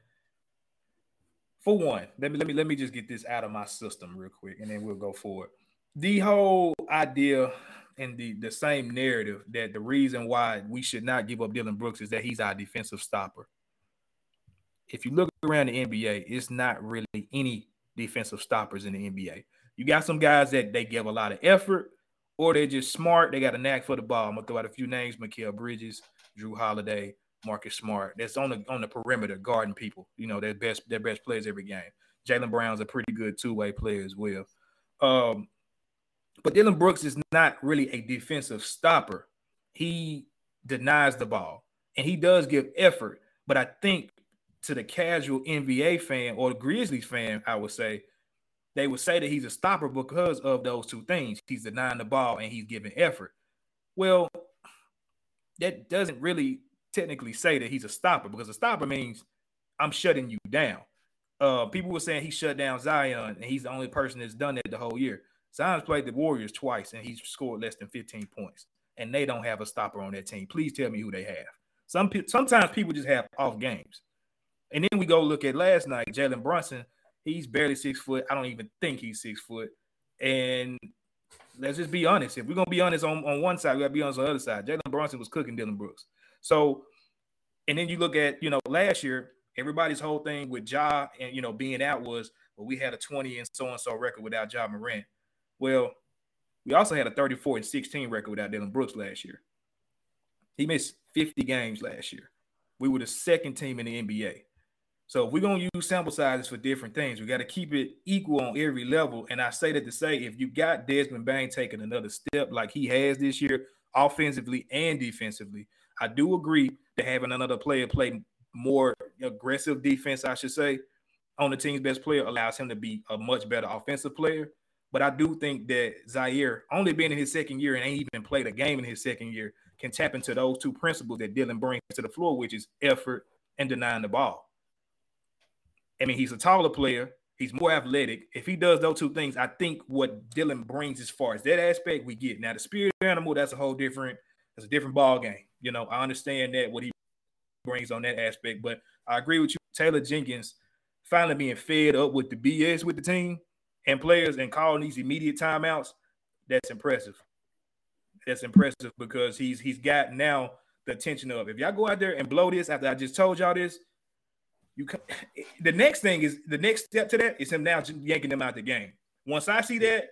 for one, let me let me let me just get this out of my system real quick, and then we'll go forward. The whole idea and the the same narrative that the reason why we should not give up Dillon Brooks is that he's our defensive stopper. If you look around the NBA, it's not really any defensive stoppers in the NBA. You got some guys that they give a lot of effort, or they're just smart. They got a knack for the ball. I'm gonna throw out a few names: Mikal Bridges, Jrue Holiday, Marcus Smart. That's on the on the perimeter guarding people. You know, their best their best players every game. Jaylen Brown's a pretty good two way player as well. Um, but Dillon Brooks is not really a defensive stopper. He denies the ball and he does give effort. But I think to the casual NBA fan or Grizzlies fan, I would say they would say that he's a stopper because of those two things. He's denying the ball and he's giving effort. Well, that doesn't really technically say that he's a stopper because a stopper means I'm shutting you down. Uh, people were saying he shut down Zion and he's the only person that's done that the whole year. Zion's played the Warriors twice and he's scored less than 15 points, and they don't have a stopper on that team. Please tell me who they have. Some sometimes people just have off games. And then we go look at last night, Jalen Brunson. He's barely six foot. I don't even think he's six foot. And let's just be honest. If we're gonna be honest on, on one side, we gotta be honest on the other side. Jalen Brunson was cooking Dillon Brooks. So, and then you look at you know last year, everybody's whole thing with Ja and you know being out was Well, we had a 20 and so and so record without Ja Morant. Well, we also had a 34 and 16 record without Dillon Brooks last year. He missed 50 games last year. We were the second team in the NBA. So if we're gonna use sample sizes for different things, we got to keep it equal on every level. And I say that to say, if you got Desmond Bane taking another step like he has this year, offensively and defensively, I do agree to having another player play more aggressive defense, I should say, on the team's best player allows him to be a much better offensive player. But I do think that Ziaire, only being in his second year and ain't even played a game in his second year, can tap into those two principles that Dillon brings to the floor, which is effort and denying the ball. I mean, he's a taller player. He's more athletic. If he does those two things, I think what Dillon brings as far as that aspect, we get. Now, the spirit animal, that's a whole different, that's a different ball game. You know, I understand that what he brings on that aspect, but I agree with you. Taylor Jenkins finally being fed up with the BS with the team and players and calling these immediate timeouts. That's impressive. That's impressive because he's he's got now the attention of if y'all go out there and blow this after I just told y'all this, you [sighs] the next thing is the next step to that is him now yanking them out the game. Once I see that,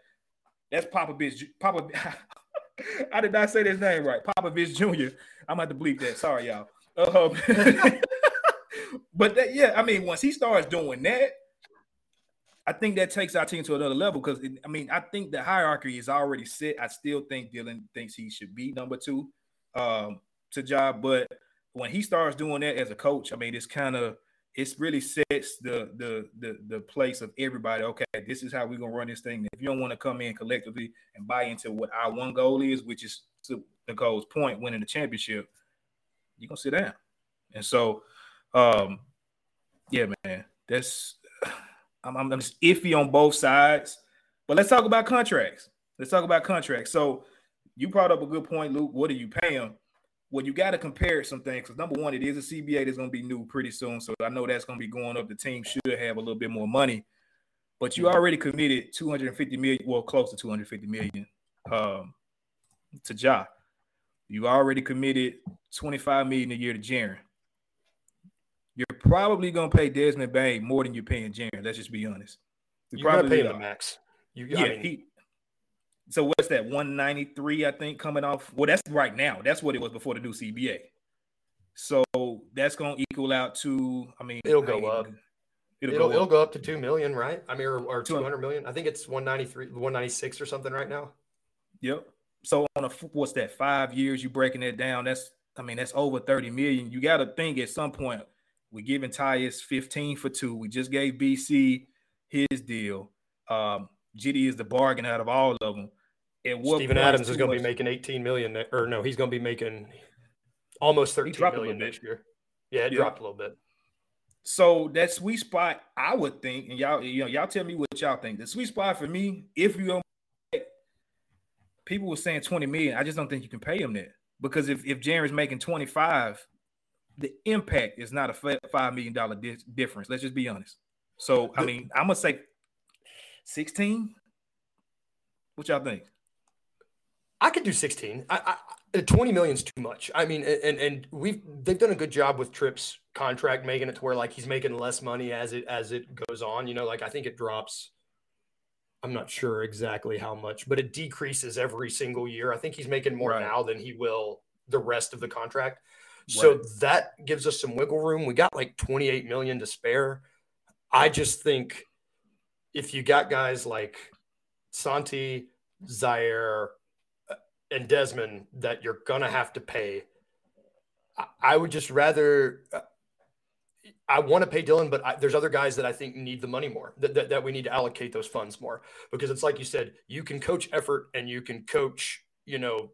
that's Popovich. Papa, [laughs] I did not say his name right. Popovich Jr. I'm about to bleep that. Sorry, y'all. Um, [laughs] but that, yeah, I mean, once he starts doing that, I think that takes our team to another level because I mean, I think the hierarchy is already set. I still think Dillon thinks he should be number two um, to job, but when he starts doing that as a coach, I mean, it's kind of it's really sets the the the the place of everybody. Okay, this is how we're gonna run this thing. If you don't want to come in collectively and buy into what our one goal is, which is to Nicole's point, winning the championship, you're gonna sit down. And so, um, yeah, man, that's [sighs] I'm, I'm just iffy on both sides. But let's talk about contracts. Let's talk about contracts. So you brought up a good point, Luke. What do you pay him? Well, you got to compare some things because number one, it is a CBA that's going to be new pretty soon, so I know that's going to be going up. The team should have a little bit more money, but you already committed 250 million, well, close to 250 million um, to Ja. You already committed 25 million a year to Jaren. You're probably going to pay Desmond Bane more than you're paying Jaren. Let's just be honest. you're probably pay him the max. You, yeah, I mean, he so what's that? 193, I think, coming off. Well, that's right now. That's what it was before the new CBA. So that's gonna equal out to. I mean, it'll go up. It'll, it'll, go, it'll up. go up to two million, right? I mean, or, or 200 million. I think it's 193, 196 or something right now. Yep. So on a what's that? Five years, you breaking it down. That's I mean, that's over 30 million. You got to think at some point we're giving Tyus 15 for two. We just gave BC his deal. Um, GD is the bargain out of all of them. And Steven Adams is going to be making 18 million, or no, he's going to be making almost 13 million next year. Yeah, it dropped a little bit. So that sweet spot, I would think, and y'all, you know, y'all tell me what y'all think. The sweet spot for me, if you people were saying 20 million, I just don't think you can pay him that because if if Jaren's making 25, the impact is not a five million dollar di- difference. Let's just be honest. So I mean, I'm gonna say 16. What y'all think? I could do 16. I, I, uh, 20 million is too much. I mean, and and we've they've done a good job with Tripp's contract, making it to where like he's making less money as it as it goes on. You know, like I think it drops. I'm not sure exactly how much, but it decreases every single year. I think he's making more right. now than he will the rest of the contract. So right. that gives us some wiggle room. We got like 28 million to spare. I just think if you got guys like Santi, Ziaire, and Desmond that you're gonna have to pay. I, would just rather. Uh, I want to pay Dillon, but I, there's other guys that I think need the money more. That, that that we need to allocate those funds more because it's like you said, you can coach effort and you can coach. You know,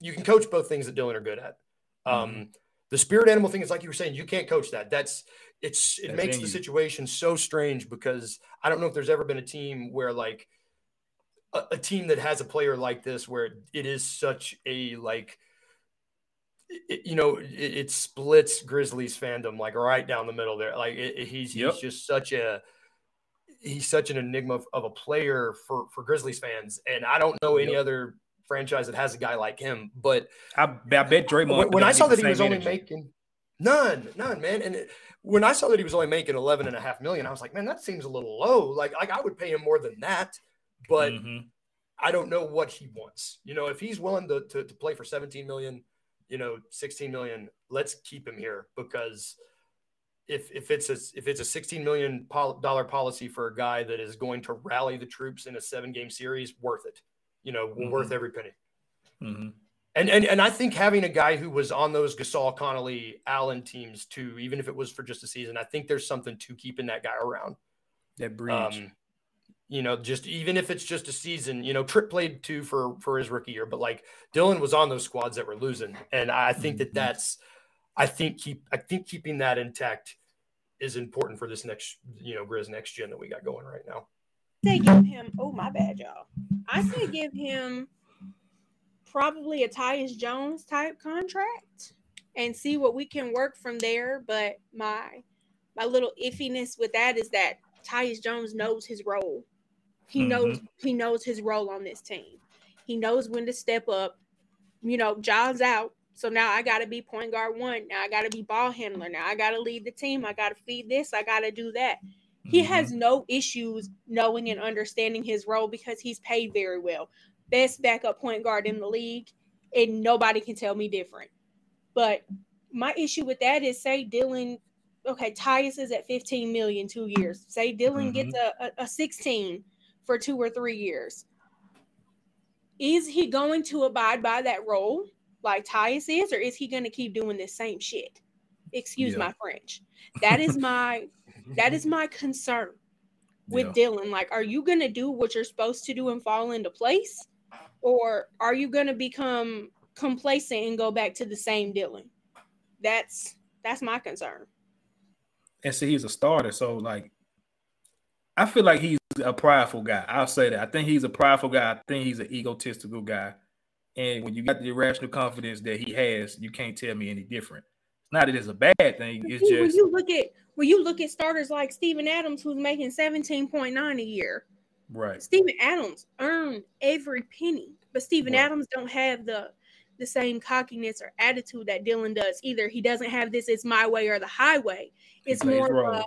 you can coach both things that Dillon are good at. Um, mm-hmm. Um, the spirit animal thing is like you were saying, you can't coach that. That's it's it That's makes the situation so strange because I don't know if there's ever been a team where like a, a, team that has a player like this where it is such a like it, you know it, it, splits grizzlies fandom like right down the middle there like it, he's yep. he's just such a he's such an enigma of, of, a player for for grizzlies fans and i don't know any yep. other franchise that has a guy like him but i, I bet Draymond when, when i saw that he was only making None, none, man. And it, when I saw that he was only making 11 and a half million, I was like, man, that seems a little low. Like, like I would pay him more than that, but Mhm. I don't know what he wants. You know, if he's willing to, to, to play for 17 million, you know, 16 million, let's keep him here because if, if it's a, if it's a 16 million dollar policy for a guy that is going to rally the troops in a seven game series, worth it, you know, worth every penny. Mhm. And, and and I think having a guy who was on those Gasol, Conley, Allen teams too, even if it was for just a season, I think there's something to keeping that guy around. That bridge. Um, you know, just even if it's just a season, you know, Trip played two for for his rookie year, but like Dillon was on those squads that were losing, and I think that Mhm. that's, I think keep I think keeping that intact is important for this next you know Grizz next gen that we got going right now. say give him. Oh my bad, y'all. I say [laughs] give him probably a Tyus Jones type contract and see what we can work from there. But my my little iffiness with that is that Tyus Jones knows his role. He knows he knows his role on this team. He knows when to step up. You know, Ja's out. So now I gotta be point guard one. Now I gotta be ball handler. Now I gotta lead the team. I gotta feed this. I gotta do that. He Mhm. has no issues knowing and understanding his role because he's paid very well. Best backup point guard in the league, and nobody can tell me different. But my issue with that is say Dillon, okay, Tyus is at 15 million two years. Say Dillon gets a, a, a 16 for two or three years. Is he going to abide by that role like Tyus is, or is he going to keep doing the same shit? Excuse Yeah. my French. That is my that is my concern with Yeah. Dillon. Like, are you gonna do what you're supposed to do and fall into place, or are you gonna become complacent and go back to the same Dillon? That's that's my concern. and see he's a starter. So like I feel like he's a prideful guy. I'll say that. I think he's a prideful guy. I think he's an egotistical guy. And when you got the irrational confidence that he has, you can't tell me any different. It's not that it's a bad thing. It's See, when just you look at when you look at starters like Steven Adams, who's making 17.9 a year, right. Steven Adams earned every penny, but Steven Right. Adams don't have the the same cockiness or attitude that Dillon does either. He doesn't have this "it's my way" or the highway. It's more of a.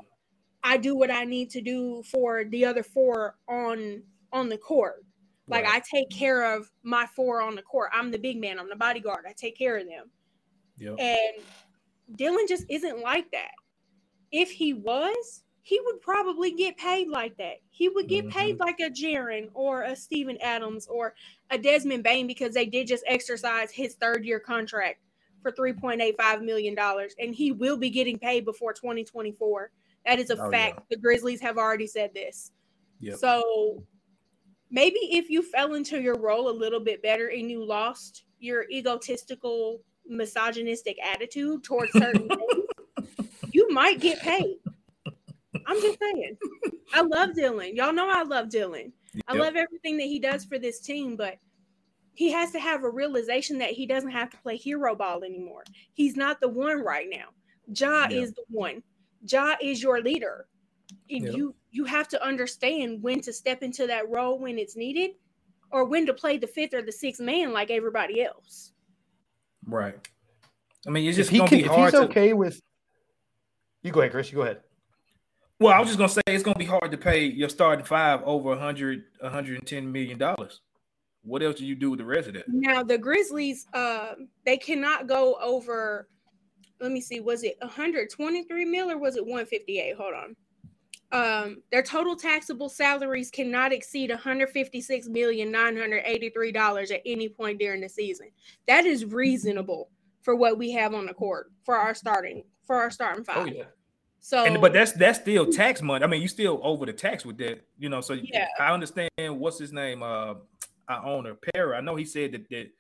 I do what I need to do for the other four on on the court. Like Right. I take care of my four on the court. I'm the big man. I'm the bodyguard. I take care of them. Yep. And Dillon just isn't like that. If he was, he would probably get paid like that. He would get paid mm-hmm. like a Jaren or a Steven Adams or a Desmond Bane because they did just exercise his third year contract for $3.85 million. And he will be getting paid before 2024. That is a Oh, fact. yeah. The Grizzlies have already said this. Yep. So maybe if you fell into your role a little bit better and you lost your egotistical, misogynistic attitude towards certain [laughs] things, you might get paid. I'm just saying. I love Dillon. Y'all know I love Dillon. I love everything that he does for this team, but he has to have a realization that he doesn't have to play hero ball anymore. He's not the one right now. Ja Yeah. is the one. Ja is your leader. And Yep. you you have to understand when to step into that role when it's needed or when to play the fifth or the sixth man like everybody else. Right. I mean, it's If just he gonna can, be if he's to. okay with, you go ahead, Chris. You go ahead. Well, I was just gonna say it's gonna be hard to pay your starting five over 100, 110 million dollars. What else do you do with the rest of that? Now the Grizzlies, um, they cannot go over. Let me see, was it 123 mil or was it 158? Hold on. Um, their total taxable salaries cannot exceed 156 million nine hundred eighty-three dollars at any point during the season. That is reasonable for what we have on the court for our starting for our starting five. Oh yeah. So, And but that's that's still tax money. I mean, you still over the tax with that, you know. So Yeah. I understand what's his name, uh, our owner Perry. I know he said that, that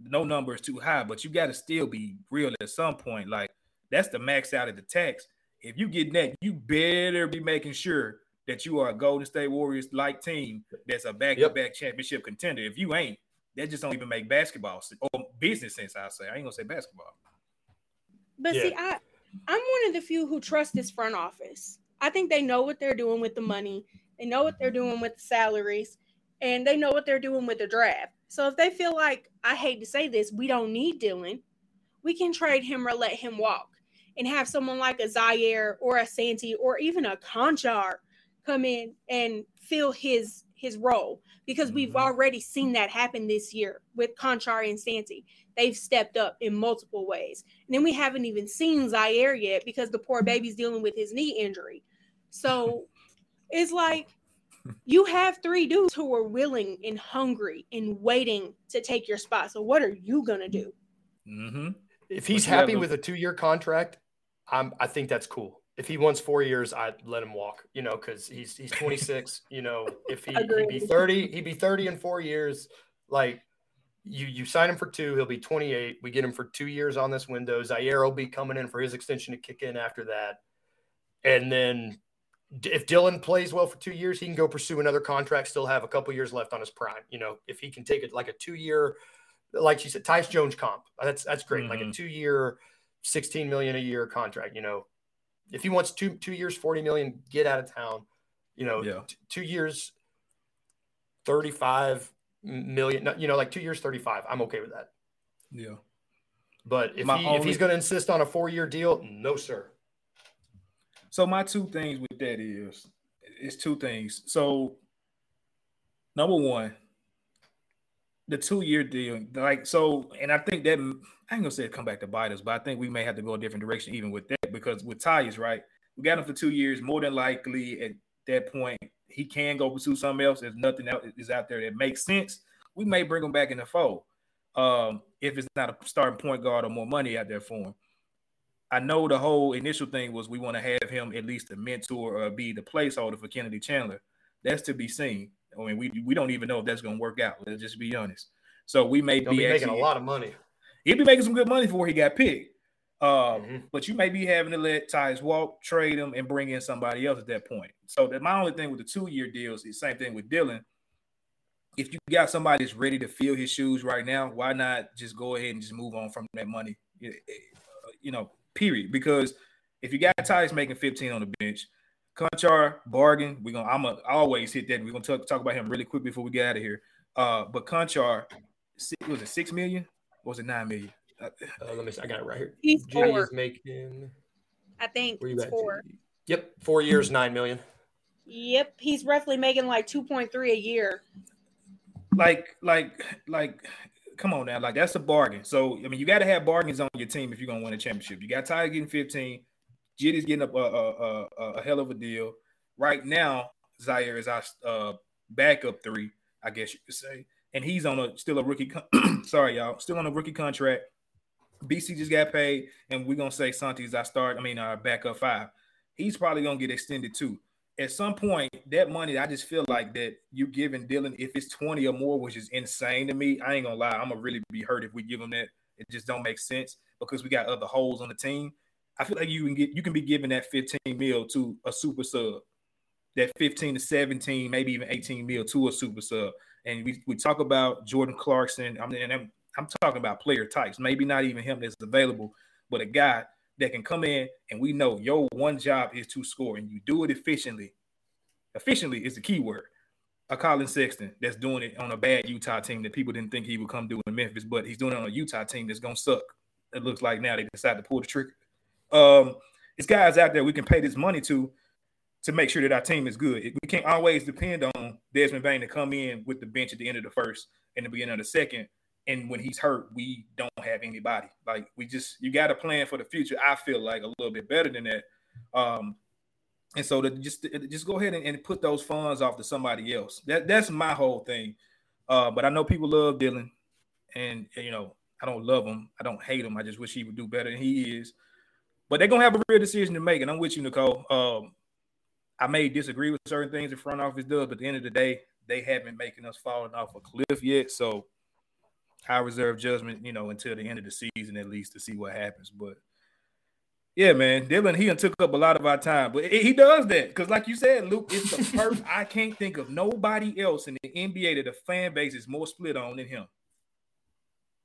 no number is too high, but you got to still be real at some point. Like that's the max out of the tax. If you get that, you better be making sure that you are a Golden State Warriors like team that's a back-to-back championship contender. If you ain't, that just don't even make basketball or business sense. I say I ain't gonna say basketball. But Yeah. see, I I'm one of the few who trust this front office. I think they know what they're doing with the money. They know what they're doing with the salaries, and they know what they're doing with the draft. So if they feel like I hate to say this, we don't need Dillon, we can trade him or let him walk. And have someone like a Ziaire or a Santi or even a Konchar come in and fill his his role because we've Mhm. already seen that happen this year with Konchar and Santi. They've stepped up in multiple ways. And then we haven't even seen Ziaire yet because the poor baby's dealing with his knee injury. So [laughs] it's like you have three dudes who are willing and hungry and waiting to take your spot. So what are you gonna do? Mm-hmm. If he's you happy the- with a two-year contract, I'm I think that's cool. If he wants four years, I'd let him walk, you know, because he's he's 26. [laughs] you know, if he, he'd be 30, he'd be 30 in four years. Like you you sign him for two, he'll be 28. We get him for two years on this window. Ziaire will be coming in for his extension to kick in after that. And then if Dillon plays well for two years, he can go pursue another contract, still have a couple years left on his prime. You know, if he can take it like a two-year, like you said, Tyus Jones comp. That's that's great. Like a Mhm. two-year, 16 million a year contract. You know, if he wants two two years, 40 million, get out of town. You know, Yeah. t- two years, 35 million. You know, like two years, 35. I'm okay with that. Yeah. But if he if he's going to insist on a four-year deal, no, sir. So my two things with that is it's two things. So number one, the two year deal, like so, and I think that I ain't gonna say it come back to bite us, but I think we may have to go a different direction even with that because with Tyus, right? We got him for two years. More than likely, at that point, he can go pursue something else. If nothing else is out there that makes sense, we may bring him back in the fold. Um, if it's not a starting point guard or more money out there for him. I know the whole initial thing was we want to have him at least a mentor or be the placeholder for Kennedy Chandler. That's to be seen. I mean, we we don't even know if that's going to work out. Let's just be honest. So we may be, be making a lot of money. He'd be making some good money before he got picked. Uh, Mhm. But you may be having to let Tyus walk, trade him, and bring in somebody else at that point. So that my only thing with the two-year deals is the same thing with Dillon. If you got somebody that's ready to fill his shoes right now, why not just go ahead and just move on from that money? You you know, period. Because if you got Tyus making 15 on the bench, Konchar bargain. We're gonna I'm gonna always hit that. We're gonna talk, talk about him really quick before we get out of here. Uh, but Konchar, was it six million? Or was it nine million? Uh, Uh, let me see. I got it right here. He's Jimmy four, is making. I think. Where you at? four. Jimmy? Yep, four years, nine million. Yep, he's roughly making like two point three a year. like, like, like, come on now, like that's a bargain. So I mean, you got to have bargains on your team if you're gonna win a championship. You got Ty getting 15, Jitty's getting a, a, a, a, a hell of a deal. Right now, Ziaire is our uh, backup three, I guess you could say, and he's on a still a rookie. Con- [clears throat] sorry, y'all, still on a rookie contract. BC just got paid, and we're gonna say Santi's our start. I mean, our backup five. He's probably gonna get extended too. At some point, that money, I just feel like that you giving Dillon, if it's 20 or more, which is insane to me. I ain't gonna lie, I'm gonna really be hurt if we give him that. It just don't make sense because we got other holes on the team. I feel like you can get you can be giving that 15 mil to a super sub, that 15 to 17, maybe even 18 mil to a super sub. And we, we talk about Jordan Clarkson. I I'm, I'm talking about player types, maybe not even him that's available, but a guy that can come in and we know your one job is to score and you do it efficiently. Efficiently is the key word. A Collin Sexton that's doing it on a bad Utah team that people didn't think he would come do in Memphis, but he's doing it on a Utah team that's gonna suck. It looks like now they decided to pull the trigger. Um, it's guys out there we can pay this money to to make sure that our team is good. We can't always depend on Desmond Bane to come in with the bench at the end of the first and the beginning of the second. And when he's hurt, we don't have anybody. Like we just you got to plan for the future. I feel like a little bit better than that. Um, and so to just just go ahead and, and put those funds off to somebody else. That that's my whole thing. Uh, but I know people love Dillon, and you know I don't love him. I don't hate him. I just wish he would do better than he is. But they're gonna have a real decision to make, and I'm with you, Nicole. Um, I may disagree with certain things the front office does, but at the end of the day, they haven't making us falling off a cliff yet. So I reserve judgment, you know, until the end of the season at least to see what happens. But yeah, man, Dillon, he took up a lot of our time, but he does that because, like you said, Luke, it's the first. [laughs] I can't think of nobody else in the NBA that the fan base is more split on than him.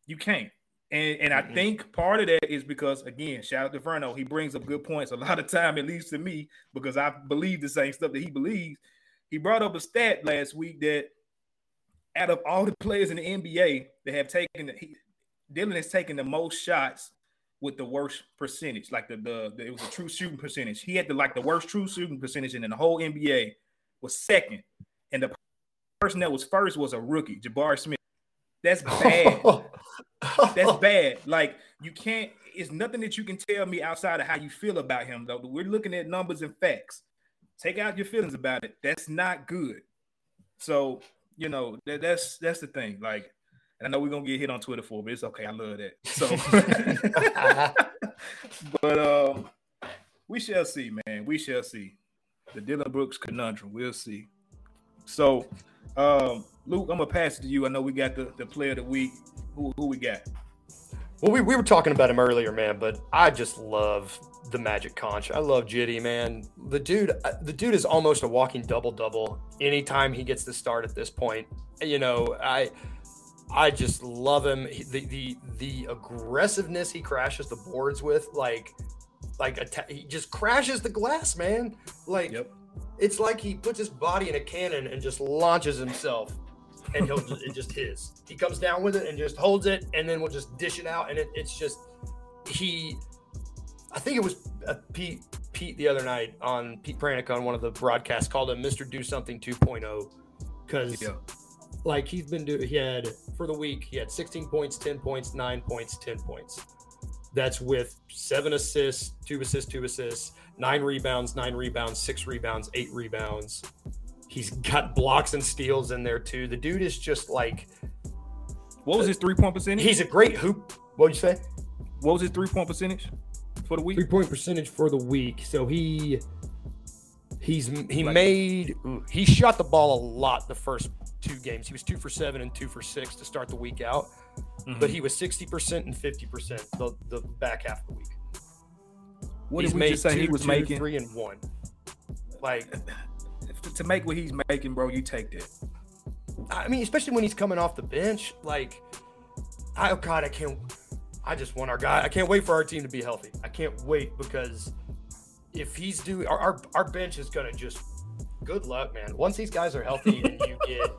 You can't. And, and I Mhm. think part of that is because again, shout out to Verno, he brings up good points a lot of time, at least to me, because I believe the same stuff that he believes. He brought up a stat last week that out of all the players in the NBA that have taken, he, Dillon has taken the most shots with the worst percentage. Like the, the the it was a true shooting percentage. He had the like the worst true shooting percentage in the whole NBA was second, and the person that was first was a rookie, Jabari Smith. That's [laughs] bad. That's [laughs] bad. Like you can't. It's nothing that you can tell me outside of how you feel about him. Though we're looking at numbers and facts. Take out your feelings about it. That's not good. So you know that, that's that's the thing. Like, and I know we're gonna get hit on Twitter for, it, but it's okay. I love that. So, [laughs] but um, we shall see, man. We shall see. The Dillon Brooks conundrum. We'll see. So, um, Luke, I'm gonna pass it to you. I know we got the, the player of the week. Who who we got? Well, we, we were talking about him earlier, man, but I just love the Magic Conch. I love Jitty, man. The dude, uh, the dude is almost a walking double double anytime he gets the start at this point. You know, I I just love him. The the the aggressiveness he crashes the boards with, like like atta- he just crashes the glass, man. Like Yep. It's like he puts his body in a cannon and just launches himself, and he'll just, just his. He comes down with it and just holds it, and then we'll just dish it out, and it, it's just he. I think it was uh, Pete Pete the other night on Pete Pranica on one of the broadcasts called him Mister Do Something 2.0 because Yeah. like he's been doing. He had for the week he had 16 points, 10 points, nine points, 10 points. That's with seven assists, two assists, two assists, nine rebounds, nine rebounds, six rebounds, eight rebounds. He's got blocks and steals in there too. The dude is just like What was his three point percentage? he's a great hoop. What'd you say? what was his three point percentage for the week? Three point percentage for the week. So he he's he Like- made he shot the ball a lot the first two games. He was two for seven and two for six to start the week out. Mhm. But he was sixty percent and fifty percent the the back half of the week. what He's did we just say he was two, making? three and one. Like [laughs] To make what he's making, bro, you take that. I mean, especially when he's coming off the bench. Like, I, oh God, I can't. I just want our guy. I can't wait for our team to be healthy. I can't wait because if he's doing our our, our bench is gonna just good luck, man. Once these guys are healthy and [laughs] you get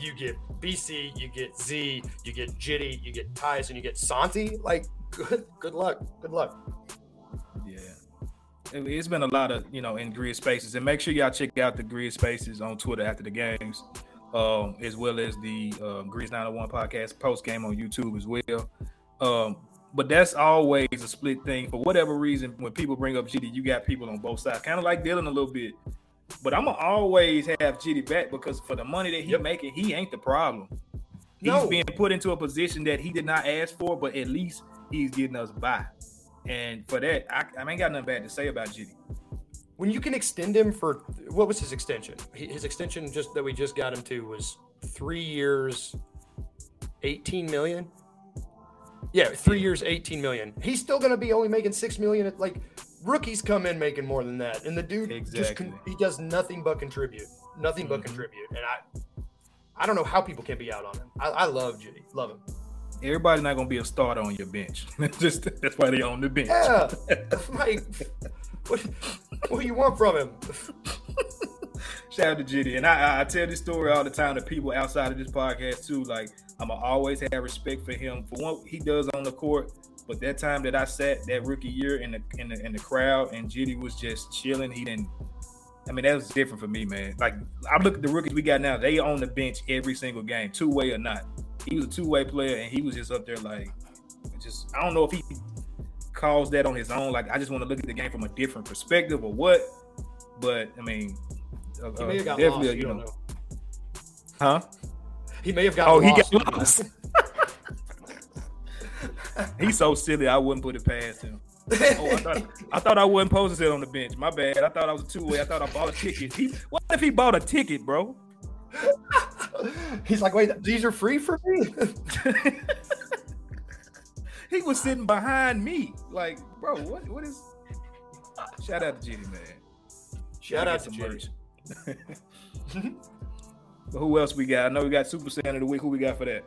you get BC, you get Z, you get Jitty, you get Tyson, you get Santi. Like, good good luck. Good luck. Yeah. It- It's been a lot of, you know, in grid spaces. And make sure y'all check out the grid spaces on Twitter after the games, um, as well as the uh, Grizz 901 podcast post game on YouTube as well. Um, but that's always a split thing. For whatever reason, when people bring up GD, you got people on both sides, kind of like Dillon a little bit. But I'm gonna always have GD back because for the money that he Yep. making, he ain't the problem. He's No. being put into a position that he did not ask for, but at least he's getting us by. And for that, I, I ain't got nothing bad to say about GD. When you can extend him for what was his extension? His extension just that we just got him to was three years, eighteen million. Yeah, three years, eighteen million. He's still gonna be only making six million. At, like rookies come in making more than that, and the dude just con- he does nothing but contribute, nothing but Mhm. contribute. And I, I don't know how people can be out on him. I, I love Judy, love him. Everybody's not gonna be a starter on your bench. [laughs] Just that's why they on the bench. Yeah, [laughs] like what, what do you want from him? Shout out to GD. And I, I, I tell this story all the time to people outside of this podcast too. Like I'm gonna always have respect for him for what he does on the court. But that time that I sat that rookie year in the in the in the crowd and GD was just chilling, he didn't. I mean, that was different for me, man. Like I look at the rookies we got now; they on the bench every single game, two way or not. He was a two way player, and he was just up there like, just I don't know if he caused that on his own. Like I just want to look at the game from a different perspective or what. But I mean, uh, He may have uh, got definitely, lost. you You know, know. huh? He may have got Oh, lost. he got lost. He's so silly. I wouldn't put it past him. Oh, I thought I thought I wasn't supposed to sit on the bench. My bad. I thought I was a two way. I thought I bought a ticket. He, what if he bought a ticket, bro? He's like, wait, these are free for me. [laughs] he was sitting behind me. Like, bro, what what is? Shout out to GD man. Shout Gotta out to some merch. [laughs] but who else we got? I know we got Super Saiyan of the week. Who we got for that?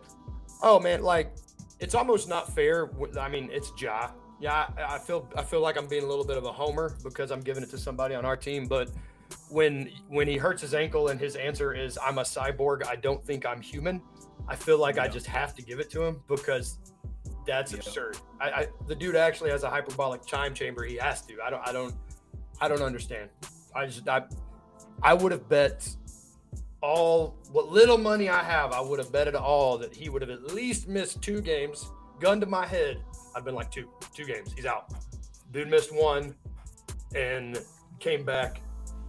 Oh man, like it's almost not fair. I mean, it's Ja. Yeah, I, I feel I feel like I'm being a little bit of a homer because I'm giving it to somebody on our team. But when when he hurts his ankle and his answer is I'm a cyborg, I don't think I'm human. I feel like I just have to give it to him because That's Yeah. absurd. I, I the dude actually has a hyperbolic time chamber. He has to. I don't. I don't. I don't understand. I just. I. I would have bet all what little money I have. I would have bet it all that he would have at least missed two games. Gun to my head, I've been like two, two games. He's out. Dude missed one, and came back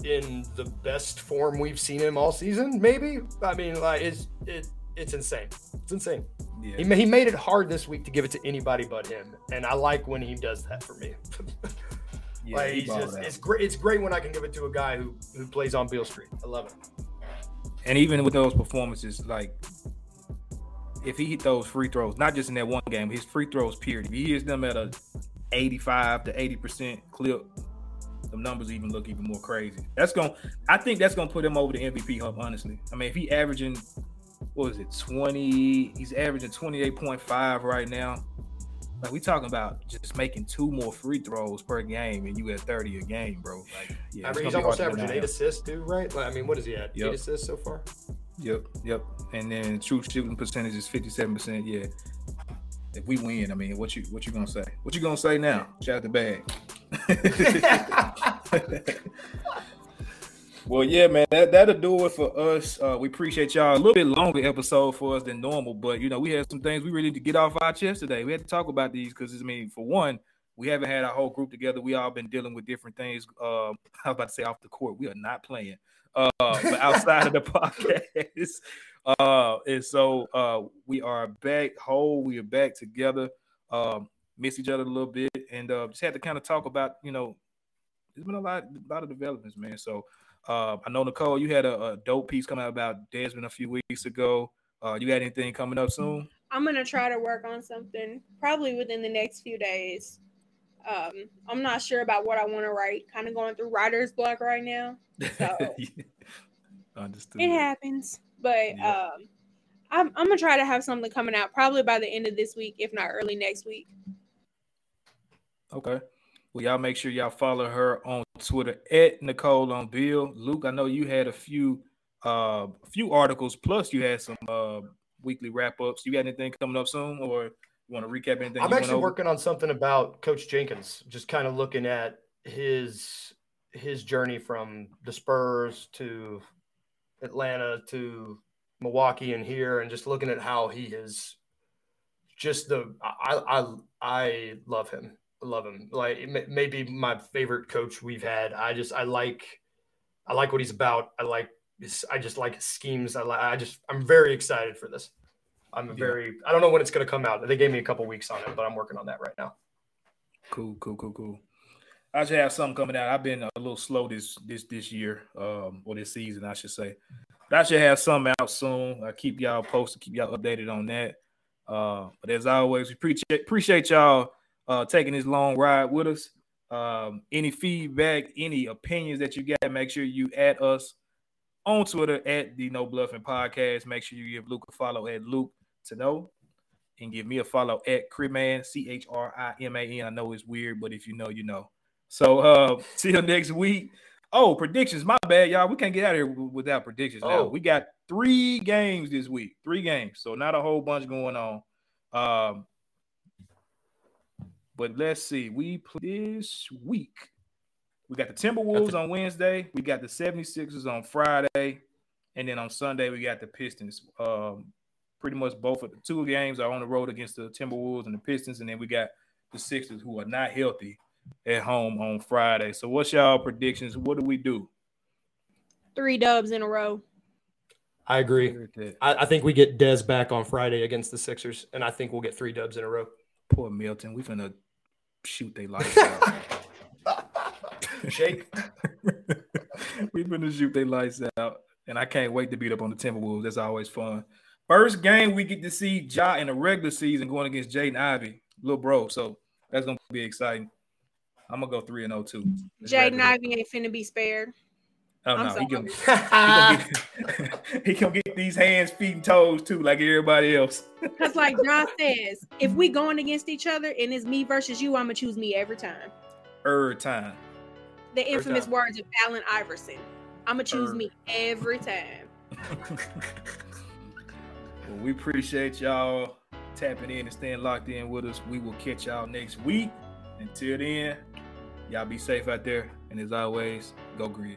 in the best form we've seen him all season. Maybe. I mean, like it's it. It's insane. It's insane. Yeah. He, he made it hard this week to give it to anybody but him, and I like when he does that for me. [laughs] Yeah, like he's just, it's great. It's great when I can give it to a guy who who plays on Beale Street. I love it. And even with those performances, like if he hit those free throws, not just in that one game, his free throws period, if he hits them at a 85 to 80 percent clip, the numbers even look even more crazy. That's to I think that's gonna put him over the MVP hump, honestly. I mean, if he averaging what was it, 20, he's averaging 28.5 right now. Like we talking about just making two more free throws per game and you at 30 a game, bro. Like yeah, I mean, he's almost averaging eight assists, too, right? Like, I mean, what is he at? Yep. Eight assists so far. Yep, yep. And then true shooting percentage is fifty seven percent. Yeah. If we win, I mean, what you what you gonna say? What you gonna say now? Shout out the bag. [laughs] [laughs] well, yeah, man, that that'll do it for us. Uh, we appreciate y'all. A little bit longer episode for us than normal, but you know, we had some things we really need to get off our chest today. We had to talk about these because I mean, for one, we haven't had our whole group together. We all been dealing with different things. Uh, [laughs] I was about to say off the court. We are not playing. Uh, but outside of the [laughs] podcast. Uh, and so uh, we are back whole. We are back together. Um, miss each other a little bit, and uh, just had to kind of talk about, you know, there's been a lot, a lot of developments, man. So uh, I know Nicole, you had a, a dope piece come out about Desmond a few weeks ago. Uh, you got anything coming up soon? I'm gonna try to work on something probably within the next few days. Um, I'm not sure about what I want to write. Kind of going through writer's block right now. So [laughs] Understood. it happens, but Yeah. um, I'm I'm gonna try to have something coming out probably by the end of this week, if not early next week. Okay. Well, y'all make sure y'all follow her on Twitter at Nicole on Bill. Luke, I know you had a few uh a few articles, plus you had some uh weekly wrap ups. You got anything coming up soon, or you want to recap anything? I'm actually working on something about Coach Jenkins, just kind of looking at his his journey from the Spurs to Atlanta to Milwaukee and here, and just looking at how he has just the I I I love him. Love him. Like maybe my favorite coach we've had. I just I like I like what he's about. I like his, I just like his schemes. I like I just I'm very excited for this. I'm very I don't know when it's going to come out. They gave me a couple weeks on it, but I'm working on that right now. Cool, cool, cool, cool. I should have something coming out. I've been a little slow this this this year, um, or this season, I should say. But I should have some out soon. I keep y'all posted, keep y'all updated on that. Uh, but as always, we appreciate appreciate y'all uh taking this long ride with us. Um, any feedback, any opinions that you got, make sure you add us on Twitter at the No Bluffing Podcast. Make sure you give Luke a follow at Luke to know and give me a follow at Criman, C H R I M A N. I know it's weird, but if you know, you know. So uh [laughs] till next week. Oh, predictions. My bad, y'all. We can't get out of here without predictions now. Oh. We got three games this week. Three games. So not a whole bunch going on. Um but let's see. We play this week. We got the Timberwolves on Wednesday. We got the 76ers on Friday. And then on Sunday, we got the Pistons. Um, pretty much both of the two games are on the road against the Timberwolves and the Pistons. And then we got the Sixers who are not healthy at home on Friday. So what's y'all predictions? What do we do? Three dubs in a row. I agree. I, I think we get Dez back on Friday against the Sixers, and I think we'll get three dubs in a row. Poor Milton. We finna shoot they lights out. [laughs] Shake. [laughs] we finna shoot their lights out. And I can't wait to beat up on the Timberwolves. That's always fun. First game we get to see Ja in the regular season going against Jaden Ivey, little bro. So that's gonna be exciting. I'm gonna go three and 0 too. Let's wrap Jaden it up. Ivey ain't finna be spared. Oh I'm no, he gonna, [laughs] he, gonna get, [laughs] [laughs] he gonna get these hands, feet, and toes too, like everybody else. Cause like John says, if we going against each other and it's me versus you, I'm gonna choose me every time. Every time. The infamous time. words of Allen Iverson. I'm gonna choose Er. me every time. well, we appreciate y'all. tapping in and staying locked in with us. We will catch y'all next week. Until then, y'all be safe out there. And as always, go Grizz.